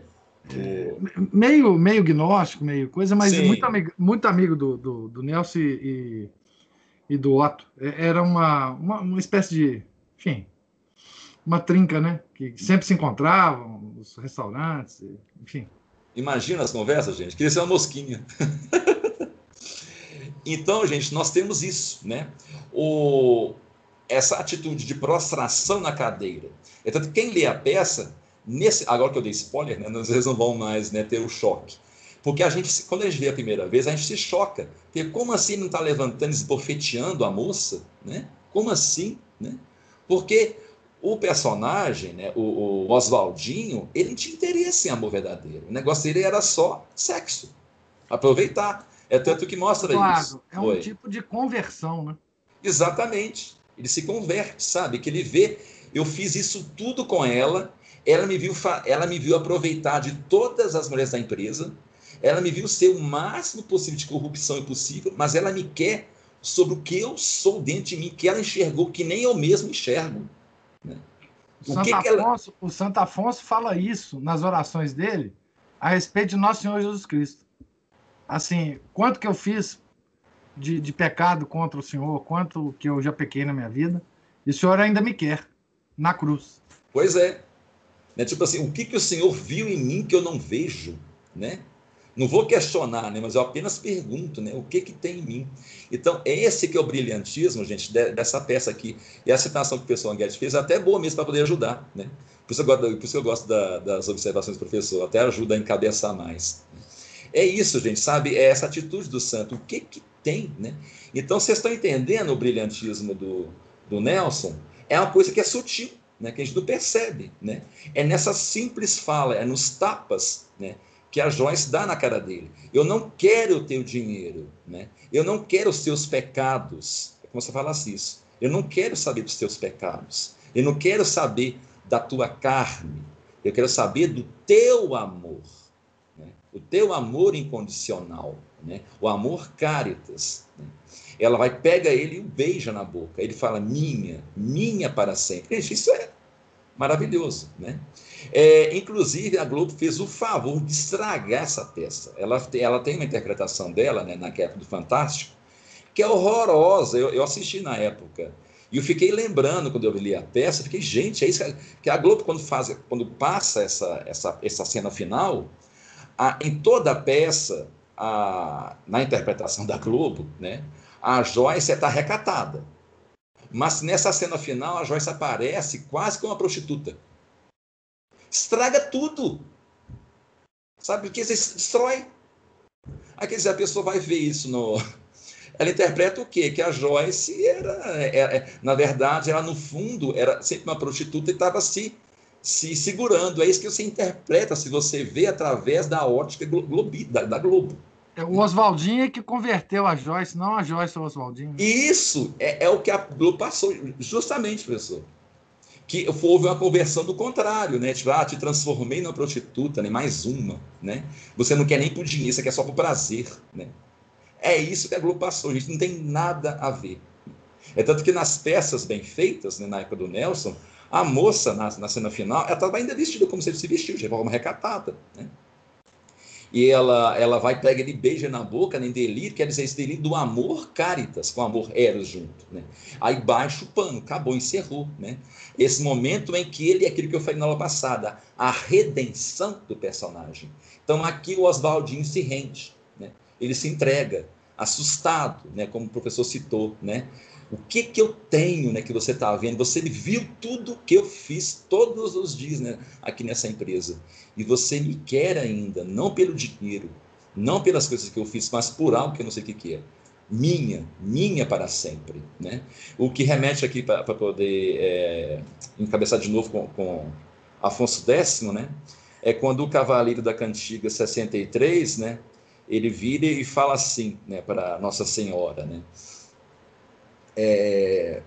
é meio, meio gnóstico, meio coisa, mas muito amigo, muito amigo do, do, do Nelson e, e do Otto. É, era uma, uma, uma espécie de. Enfim, uma trinca, né? Que sempre se encontravam nos restaurantes, enfim. Imagina as conversas, gente. Queria ser uma mosquinha. então, gente, nós temos isso, né? O, essa atitude de prostração na cadeira. É tanto que quem lê a peça, nesse, agora que eu dei spoiler, né, às vezes não vão mais né, ter o choque. Porque a gente, quando a gente vê a primeira vez, a gente se choca. Porque como assim não está levantando, esbofeteando a moça? Né? Como assim? Né? Porque o personagem, né, o, o Oswaldinho, ele não tinha interesse em amor verdadeiro. O negócio dele era só sexo. Aproveitar. É tanto que mostra claro, isso. É um Oi. tipo de conversão, né? Exatamente. Ele se converte, sabe? Que ele vê, eu fiz isso tudo com ela, ela me viu, ela me viu aproveitar de todas as mulheres da empresa, ela me viu ser o máximo possível de corrupção impossível, mas ela me quer sobre o que eu sou dentro de mim, que ela enxergou que nem eu mesmo enxergo. Né? O, Santo que Afonso, ela... o Santo Afonso fala isso nas orações dele a respeito de Nosso Senhor Jesus Cristo. Assim, quanto que eu fiz de, de pecado contra o Senhor, quanto que eu já pequei na minha vida, e o Senhor ainda me quer na cruz. Pois é. Né? Tipo assim, o que, que o Senhor viu em mim que eu não vejo, né? Não vou questionar, né, mas eu apenas pergunto, né, o que que tem em mim. Então, esse que é o brilhantismo, gente, dessa peça aqui. E a citação que o professor Anguete fez é até boa mesmo para poder ajudar, né? Por isso eu gosto, por isso eu gosto da, das observações do professor, até ajuda a encabeçar mais. É isso, gente, sabe? É essa atitude do santo. O que que tem, né? Então, vocês estão entendendo o brilhantismo do, do Nelson? É uma coisa que é sutil, né? Que a gente não percebe, né? É nessa simples fala, é nos tapas, né? que a Joyce dá na cara dele. Eu não quero o teu dinheiro, né? Eu não quero os teus pecados. É como se falasse isso. Eu não quero saber dos teus pecados. Eu não quero saber da tua carne. Eu quero saber do teu amor. Né? O teu amor incondicional. Né? O amor caritas. Né? Ela vai, pega ele e o beija na boca. Ele fala, minha, minha para sempre. Gente, isso é maravilhoso, né? É, inclusive, a Globo fez o favor de estragar essa peça. Ela, ela tem uma interpretação dela, né, na época do Fantástico, que é horrorosa. Eu, eu, assisti na época. E eu fiquei lembrando, quando eu li a peça, fiquei, gente, é isso que a Globo, quando, faz, quando passa essa, essa, essa cena final, a, em toda a peça, a, na interpretação da Globo, né, a Joyce está recatada. Mas nessa cena final, a Joyce aparece quase como uma prostituta. Estraga tudo. Sabe? Porque você destrói. Aí quer dizer, a pessoa vai ver isso no. Ela interpreta o quê? Que a Joyce era, era, é, é, na verdade, ela no fundo era sempre uma prostituta e estava se, se segurando. É isso que você interpreta se você vê através da ótica globi, da, da Globo. É o Oswaldinho é que converteu a Joyce, não a Joyce o Oswaldinho. Isso é, é o que a Globo passou, justamente, professor. Que houve uma conversão do contrário, né? Tipo, ah, te transformei numa prostituta, né? Mais uma, né? Você não quer nem por dinheiro, você quer só por prazer, né? É isso que a Globo passou, a gente não tem nada a ver. É tanto que nas peças bem feitas, né, na época do Nelson, a moça, na, na cena final, ela estava ainda vestida como se ele se vestiu, de forma recatada, né? E ela, ela vai, pega ele, beija na boca, nem né, delírio, quer dizer, esse delírio do amor caritas, com amor eros junto, né? Aí baixa o pano, acabou, encerrou, né? Esse momento em que ele aquilo que eu falei na aula passada, a redenção do personagem. Então aqui o Oswaldinho se rende, né? Ele se entrega, assustado, né? Como o professor citou, né? O que que eu tenho, né? Que você está vendo? Você viu tudo que eu fiz todos os dias, né? Aqui nessa empresa e você me quer ainda, não pelo dinheiro, não pelas coisas que eu fiz, mas por algo que eu não sei o que, que é. Minha, minha para sempre. Né? O que remete aqui para poder é, encabeçar de novo com, com Afonso X, né? é quando o Cavaleiro da Cantiga 63, né? ele vira e fala assim né, para Nossa Senhora. Né? É,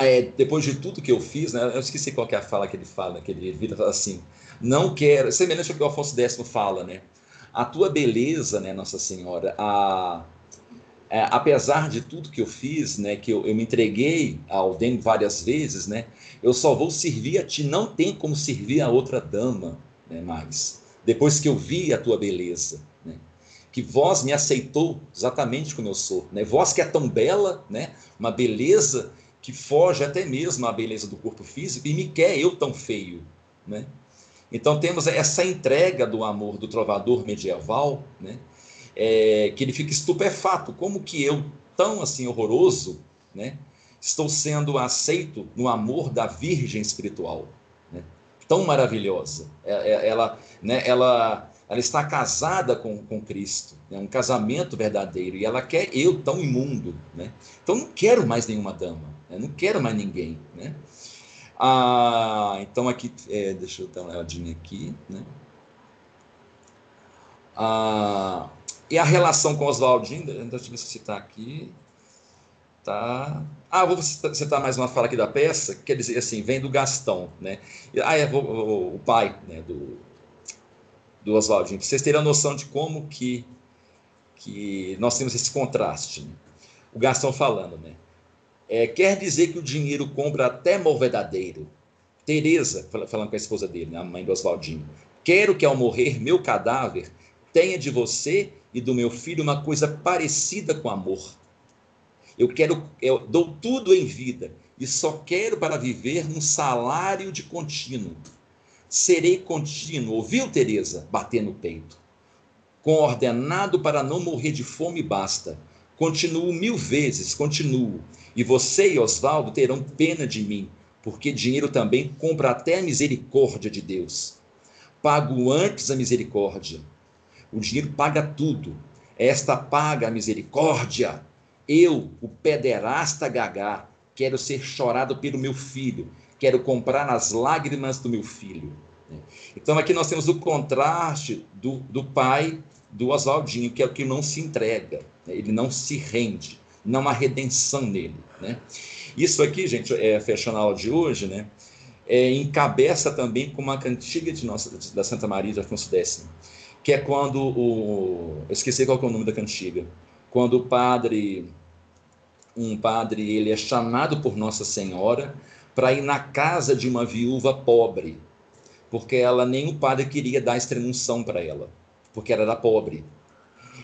é, depois de tudo que eu fiz, né, eu esqueci qual é a fala que ele fala, que ele vira fala assim, não quero, semelhante ao que o Afonso X fala, né, a tua beleza, né, Nossa Senhora, a, é, apesar de tudo que eu fiz, né, que eu, eu me entreguei ao Den várias vezes, né, eu só vou servir a ti, não tem como servir a outra dama, né, mais, depois que eu vi a tua beleza, que vós me aceitou exatamente como eu sou, né, vós que é tão bela, né, uma beleza que foge até mesmo à beleza do corpo físico e me quer eu tão feio, né? Então temos essa entrega do amor do trovador medieval, né? É, que ele fica estupefato, como que eu, tão assim horroroso, né? Estou sendo aceito no amor da Virgem espiritual, né? Tão maravilhosa. É, é, ela, né? Ela, ela está casada com, com Cristo, é né? um casamento verdadeiro, e ela quer eu tão imundo, né? Então não quero mais nenhuma dama, né? não quero mais ninguém, né? Ah, então aqui, é, deixa eu dar uma olhadinha aqui, né? Ah, e a relação com Oswaldinho, deixa eu ver se citar aqui, tá? Ah, vou citar mais uma fala aqui da peça, quer dizer assim, vem do Gastão, né? Ah, é o pai, né, do do Oswaldinho, para vocês terem a noção de como que, que nós temos esse contraste. Né? O Gastão falando, né? É, quer dizer que o dinheiro compra até amor verdadeiro. Tereza, falando com a esposa dele, né, a mãe do Oswaldinho, quero que ao morrer meu cadáver tenha de você e do meu filho uma coisa parecida com amor. Eu quero, eu dou tudo em vida e só quero para viver um salário de contínuo serei contínuo. Ouviu, Teresa? Bater no peito. Coordenado para não morrer de fome basta. Continuo mil vezes, continuo. E você e Oswaldo terão pena de mim, porque dinheiro também compra até a misericórdia de Deus. Pago antes a misericórdia. O dinheiro paga tudo. Esta paga a misericórdia. Eu, o pederasta gagá, quero ser chorado pelo meu filho quero comprar nas lágrimas do meu filho. Né? Então aqui nós temos o contraste do, do pai do Oswaldinho, que é o que não se entrega, né? ele não se rende, não há redenção nele. Né? Isso aqui, gente, é, fechando a aula de hoje, né? É, encabeça também com uma cantiga de nossa, da Santa Maria de Afonso X, que é quando o. Eu esqueci qual é o nome da cantiga. Quando o padre, um padre, ele é chamado por Nossa Senhora para ir na casa de uma viúva pobre, porque ela nem o padre queria dar extremunção para ela, porque ela era pobre.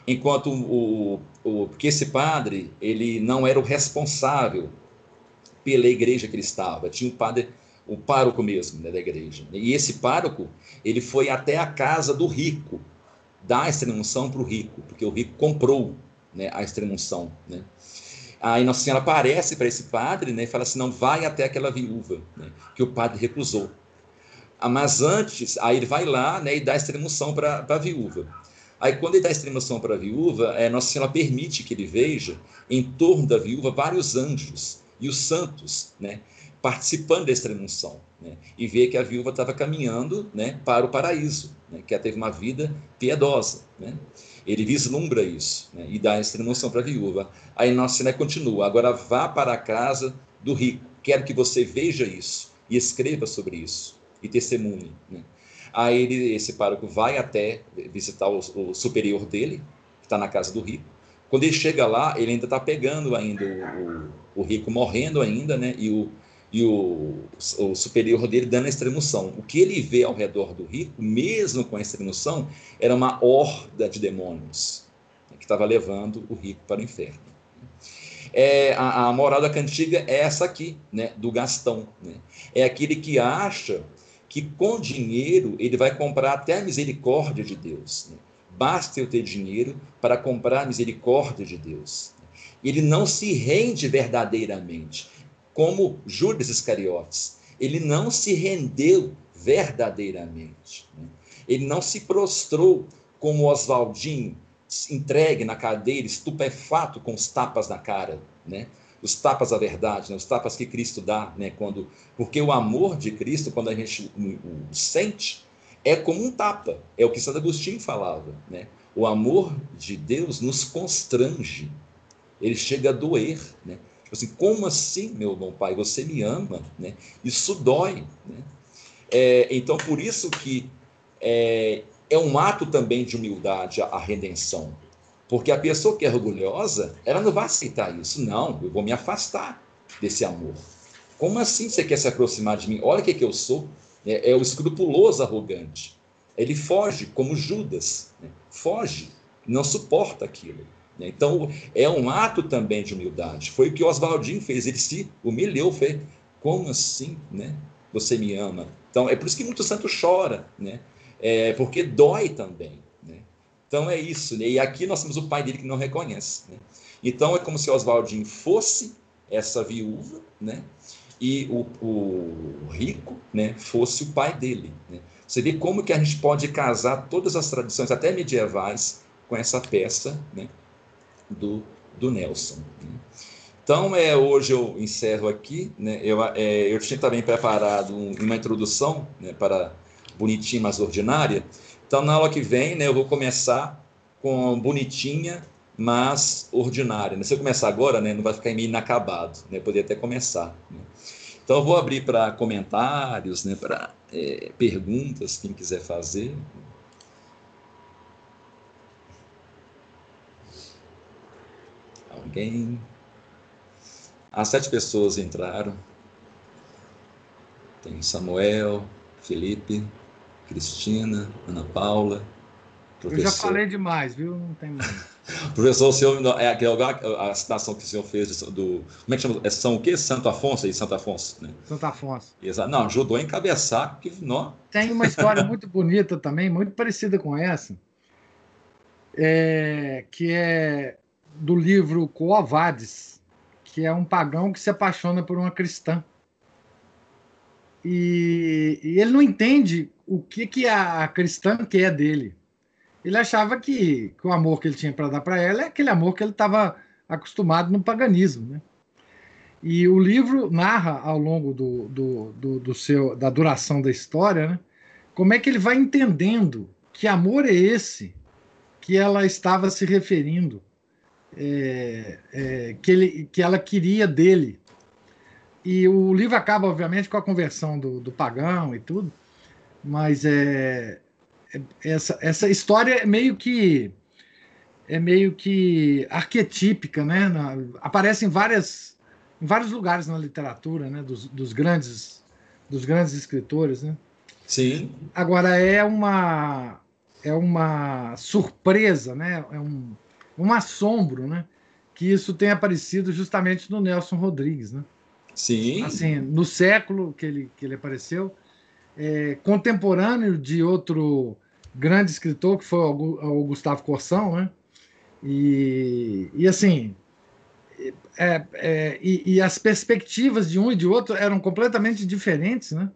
Enquanto o, o porque esse padre ele não era o responsável pela igreja que ele estava, tinha um padre o pároco mesmo né, da igreja. E esse pároco ele foi até a casa do rico dar a extremunção para o rico, porque o rico comprou né, a extremunção, né? Aí Nossa Senhora aparece para esse padre né, e fala assim: não, vai até aquela viúva, né, que o padre recusou. Ah, mas antes, aí ele vai lá né, e dá extremoção para a viúva. Aí, quando ele dá extremoção para a viúva, é, Nossa Senhora permite que ele veja em torno da viúva vários anjos e os santos, né, participando da extremoção, né, e vê que a viúva estava caminhando né, para o paraíso, né, que ela teve uma vida piedosa. Né. Ele vislumbra isso né, e dá essa extremoção para a viúva. Aí Senhora continua: agora vá para a casa do rico. Quero que você veja isso e escreva sobre isso e testemunhe. Né? Aí ele, esse pároco vai até visitar o, o superior dele, que está na casa do rico. Quando ele chega lá, ele ainda está pegando ainda o, o, o, rico morrendo ainda, né? E o, e o, o superior dele dando a extremoção. O que ele vê ao redor do rico, mesmo com a extremoção, era uma horda de demônios né, que estava levando o rico para o inferno. É, a, a, moral da cantiga é essa aqui, né, do Gastão. Né? É aquele que acha que com dinheiro ele vai comprar até a misericórdia de Deus. Né? Basta eu ter dinheiro para comprar a misericórdia de Deus. Ele não se rende verdadeiramente como Judas Iscariotes. Ele não se rendeu verdadeiramente. Né? Ele não se prostrou como Oswaldinho, entregue na cadeira, estupefato com os tapas na cara, né? Os tapas da verdade, né? os tapas que Cristo dá, né? Quando, porque o amor de Cristo, quando a gente o sente, é como um tapa. É o que Santo Agostinho falava, né? O amor de Deus nos constrange. Ele chega a doer, né? Tipo assim, como assim, meu bom pai, você me ama? Né? Isso dói. Né? É, então, por isso que é, é um ato também de humildade a, redenção. Porque a pessoa que é orgulhosa, ela não vai aceitar isso. Não, eu vou me afastar desse amor. Como assim você quer se aproximar de mim? Olha o que, que eu sou. É, é o escrupuloso arrogante. Ele foge, como Judas. Né? Foge, não suporta aquilo. Né? Então, é um ato também de humildade. Foi o que Oswaldinho fez, ele se humilhou, fez, como assim, né? Você me ama. Então, é por isso que muito santo chora, né? É, porque dói também, né? Então, é isso, né? E aqui nós temos o pai dele que não reconhece, né? Então, é como se Oswaldinho fosse essa viúva, né? e o, o rico né, fosse o pai dele. Né? Você vê como que a gente pode casar todas as tradições, até medievais, com essa peça né, do, do Nelson. Então, é, hoje eu encerro aqui. Né, eu, é, eu tinha também preparado um, uma introdução né, para Bonitinha, mas Ordinária. Então, na aula que vem, né, eu vou começar com Bonitinha, mas Ordinária. Se eu começar agora, né, não vai ficar meio inacabado. Né? Poderia até começar. Né? Então, eu vou abrir para comentários, né, para é, perguntas, quem quiser fazer. Alguém? As sete pessoas entraram. Tem Samuel, Felipe, Cristina, Ana Paula. Professor. Eu já falei demais, viu? Não tem mais. professor, o senhor, é, a citação que o senhor fez do. Como é que chama? É São o quê? Santo Afonso aí, Santo Afonso, né? Santo Afonso. Exato. Não, ajudou a encabeçar. Que, não. Tem uma história muito bonita também, muito parecida com essa, é, que é do livro Coavades, que é um pagão que se apaixona por uma cristã. E, e ele não entende o que, que a, cristã quer dele ele achava que, que o amor que ele tinha para dar para ela é aquele amor que ele estava acostumado no paganismo. Né? E o livro narra ao longo do, do, do, do, seu, da duração da história né, como é que ele vai entendendo que amor é esse que ela estava se referindo, é, é, que, ele, que ela queria dele. E o livro acaba, obviamente, com a conversão do, do pagão e tudo, mas é, essa, essa história é meio que é meio que arquetípica, né? Na, aparece em várias em vários lugares na literatura, né? Dos, dos grandes dos grandes escritores, né? Sim. Agora é uma é uma surpresa, né? É um, um assombro, né? Que isso tenha aparecido justamente no Nelson Rodrigues, né? Sim. Assim, no século que ele que ele apareceu, é, contemporâneo de outro grande escritor, que foi o, Gustavo Corsão, né? E, e assim, é, é, e, e, as perspectivas de um e de outro eram completamente diferentes, né?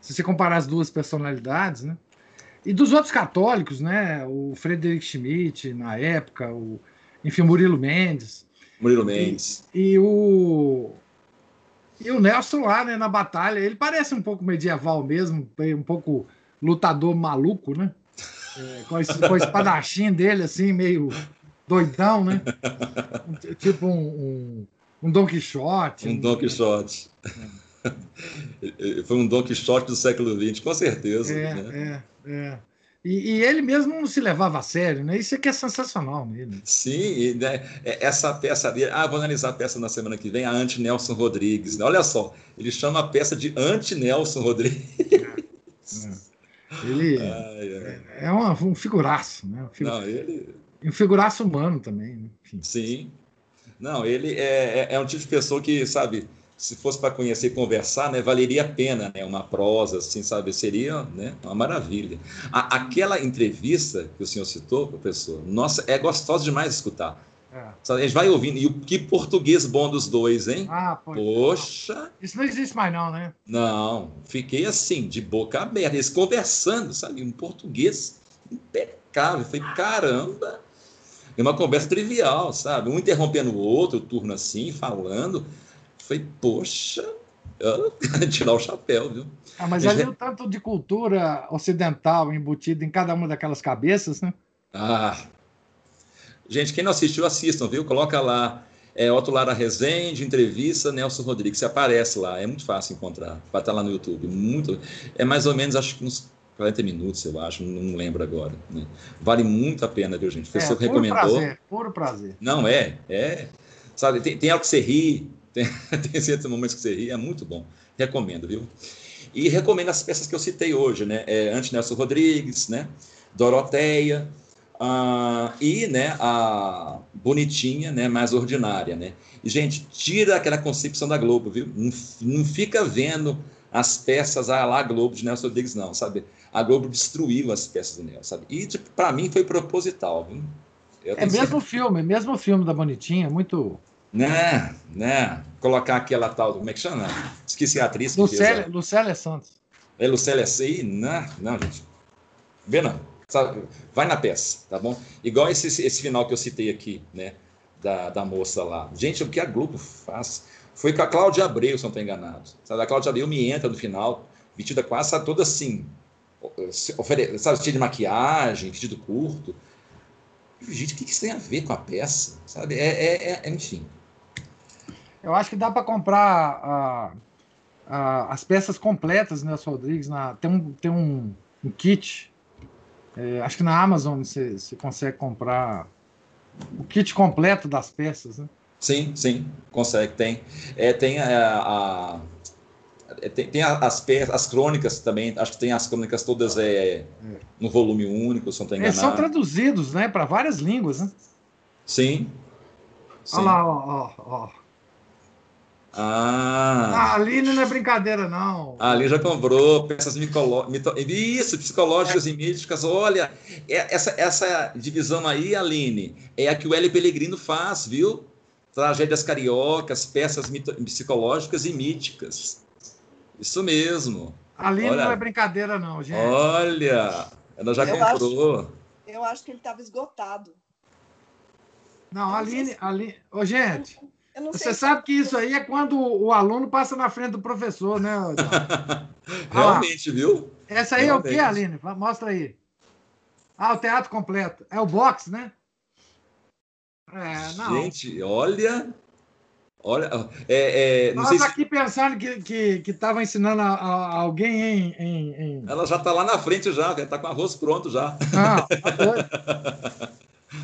Se você comparar as duas personalidades, né? E dos outros católicos, né? O Frederic Schmidt, na época, o, enfim, Murilo Mendes. Murilo Mendes. E, e o, e o Nelson lá, né, na batalha, ele parece um pouco medieval mesmo, um pouco lutador maluco, né? É, com, a, com espadachim dele, assim, meio doidão, né? tipo um, um, um Don Quixote. Um Don Quixote. É. Foi um Don Quixote do século XX, com certeza. É, né? é, é. E, e, ele mesmo não se levava a sério, né? Isso é que é sensacional nele. Sim, né? essa peça dele. Ah, vou analisar a peça na semana que vem, a Ante Nelson Rodrigues. Né? Olha só, ele chama a peça de Ante Nelson Rodrigues. É, é. Ele é, é uma, um figuraço, né? Um, figu... não, ele... um figuraço humano também. Né? Sim. Não, ele é, é, é um tipo de pessoa que, sabe, se fosse para conhecer e conversar, né, valeria a pena, né, uma prosa, assim, sabe, seria, né, uma maravilha. A, aquela entrevista que o senhor citou, professor, nossa, é gostosa demais de escutar. É. A gente vai ouvindo, e o que português bom dos dois, hein? Ah, Poxa! Isso não existe mais não, né? Não, fiquei assim, de boca aberta, eles conversando, sabe, um português impecável, foi caramba! É uma conversa trivial, sabe? Um interrompendo o outro, o turno assim, falando. Foi, poxa, tirar o chapéu, viu? Ah, mas ali o tanto de cultura ocidental embutido em cada uma daquelas cabeças, né? Ah. Gente, quem não assistiu, assistam, viu? Coloca lá é, Otto Lara Rezende, entrevista Nelson Rodrigues. Você aparece lá, é muito fácil encontrar. Vai estar lá no YouTube. Muito, é mais ou menos, acho que uns 40 minutos, eu acho, não lembro agora. Né? Vale muito a pena, viu, gente? O professor é, puro recomendou. Prazer, puro prazer. Não, é, é. Sabe, tem, tem algo que você ri, tem, tem certos momentos que você ri, é muito bom. Recomendo, viu? E recomendo as peças que eu citei hoje, né? É, Ante Nelson Rodrigues, né? Doroteia, uh, e né, a bonitinha, né, mais ordinária, né? E, gente, tira aquela concepção da Globo, viu? Não, não fica vendo as peças ah, lá Globo de Nelson Rodrigues, não, sabe? A Globo destruiu as peças do Nelson, sabe? E, tipo, para mim, foi proposital, viu? é mesmo filme, mesmo filme da Bonitinha, muito Né, né. Colocar aquela tal, como é que chama? Esqueci a atriz. Lucélia, Lucélia Santos. É Lucélia C. Não, não, gente. Vê não. Vai na peça, tá bom? Igual esse, esse final que eu citei aqui, né? Da, da moça lá. Gente, o que a Globo faz? Foi com a Cláudia Abreu, se não estou enganado. Sabe, a Cláudia Abreu me entra no final, vestida quase sabe, toda assim, ofere... sabe, vestida de maquiagem, vestido curto. Gente, o que isso tem a ver com a peça? Sabe? É, é, é enfim. Eu acho que dá para comprar as peças completas, né, Rodrigues? Na, tem um, tem um, um kit é, acho que na Amazon você, você consegue comprar o kit completo das peças, né? Sim, sim, consegue, tem. É, tem a, a é, tem, tem, as peças, as crônicas também, acho que tem as crônicas todas é, é. no volume único, se não estou enganado. Eles são traduzidos, né, para várias línguas, né? Sim. sim. Olha lá, ó, ó, ó. Ah. ah. A Aline não é brincadeira, não. A Aline já comprou peças mitológicas. Isso, psicológicas e místicas. Olha, é, essa, essa divisão aí, Aline, é a que o Hélio Pellegrino faz, viu? Tragédias cariocas, peças psicológicas e míticas. Isso mesmo. A Aline olha, não é brincadeira, não, gente. Olha, ela já eu comprou. Acho, eu acho que ele estava esgotado. Não, a Aline, Aline. Ô, gente. Você sabe que isso aí é quando o aluno passa na frente do professor, né? Realmente, ah, viu? Essa aí Realmente. é o que, Aline? Mostra aí. Ah, o teatro completo. É o box, né? É, não. Gente, olha. Olha, é, é, Nós aqui se... pensando que estava que, que ensinando a, a alguém em, em, em, Ela já está lá na frente já, já está com arroz pronto já. Ah,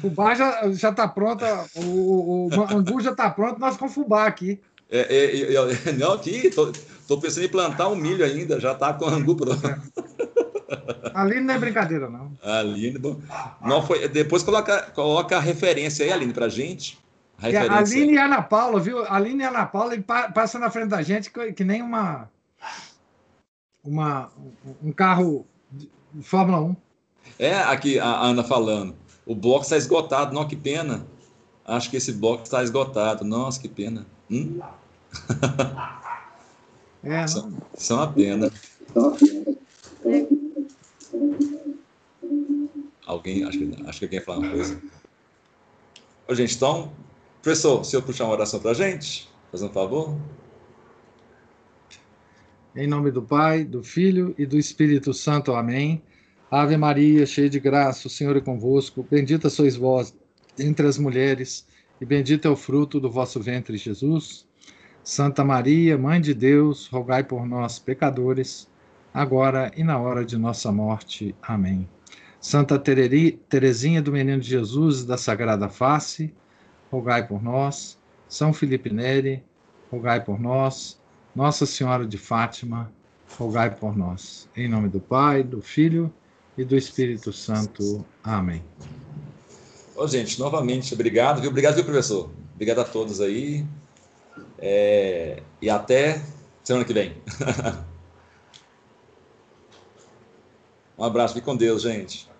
O bar já, já tá pronto, o, o, o angu já tá pronto, nós com fubá aqui. É, é, é, não, aqui, tô, tô, pensando em plantar um milho ainda, já tá com angu pronto. É. Aline não é brincadeira, não. Aline, bom. Não foi, depois coloca, coloca a referência aí, Aline, pra gente. A é, Aline e Ana Paula, viu? Aline e Ana Paula, ele passa na frente da gente que, que nem uma, uma, um carro de Fórmula 1. É, aqui a Ana falando. O bloco está esgotado. Não, que pena. Acho que esse bloco está esgotado. Nossa, que pena. Hum? É, não. Isso é uma pena. Alguém, acho que, acho que alguém ia falar uma coisa. Ô, gente, então, professor, se eu puxar uma oração para a gente, fazendo um favor. Em nome do Pai, do Filho e do Espírito Santo. Amém. Ave Maria, cheia de graça, o Senhor é convosco. Bendita sois vós entre as mulheres, e bendito é o fruto do vosso ventre, Jesus. Santa Maria, Mãe de Deus, rogai por nós, pecadores, agora e na hora de nossa morte. Amém. Santa Teresinha do Menino Jesus da Sagrada Face, rogai por nós. São Felipe Neri, rogai por nós. Nossa Senhora de Fátima, rogai por nós. Em nome do Pai, do Filho e do Espírito Santo. Amém. Ô, gente, novamente, obrigado, viu? Obrigado, viu, professor? Obrigado a todos aí. É... E até semana que vem. um abraço, fique com Deus, gente.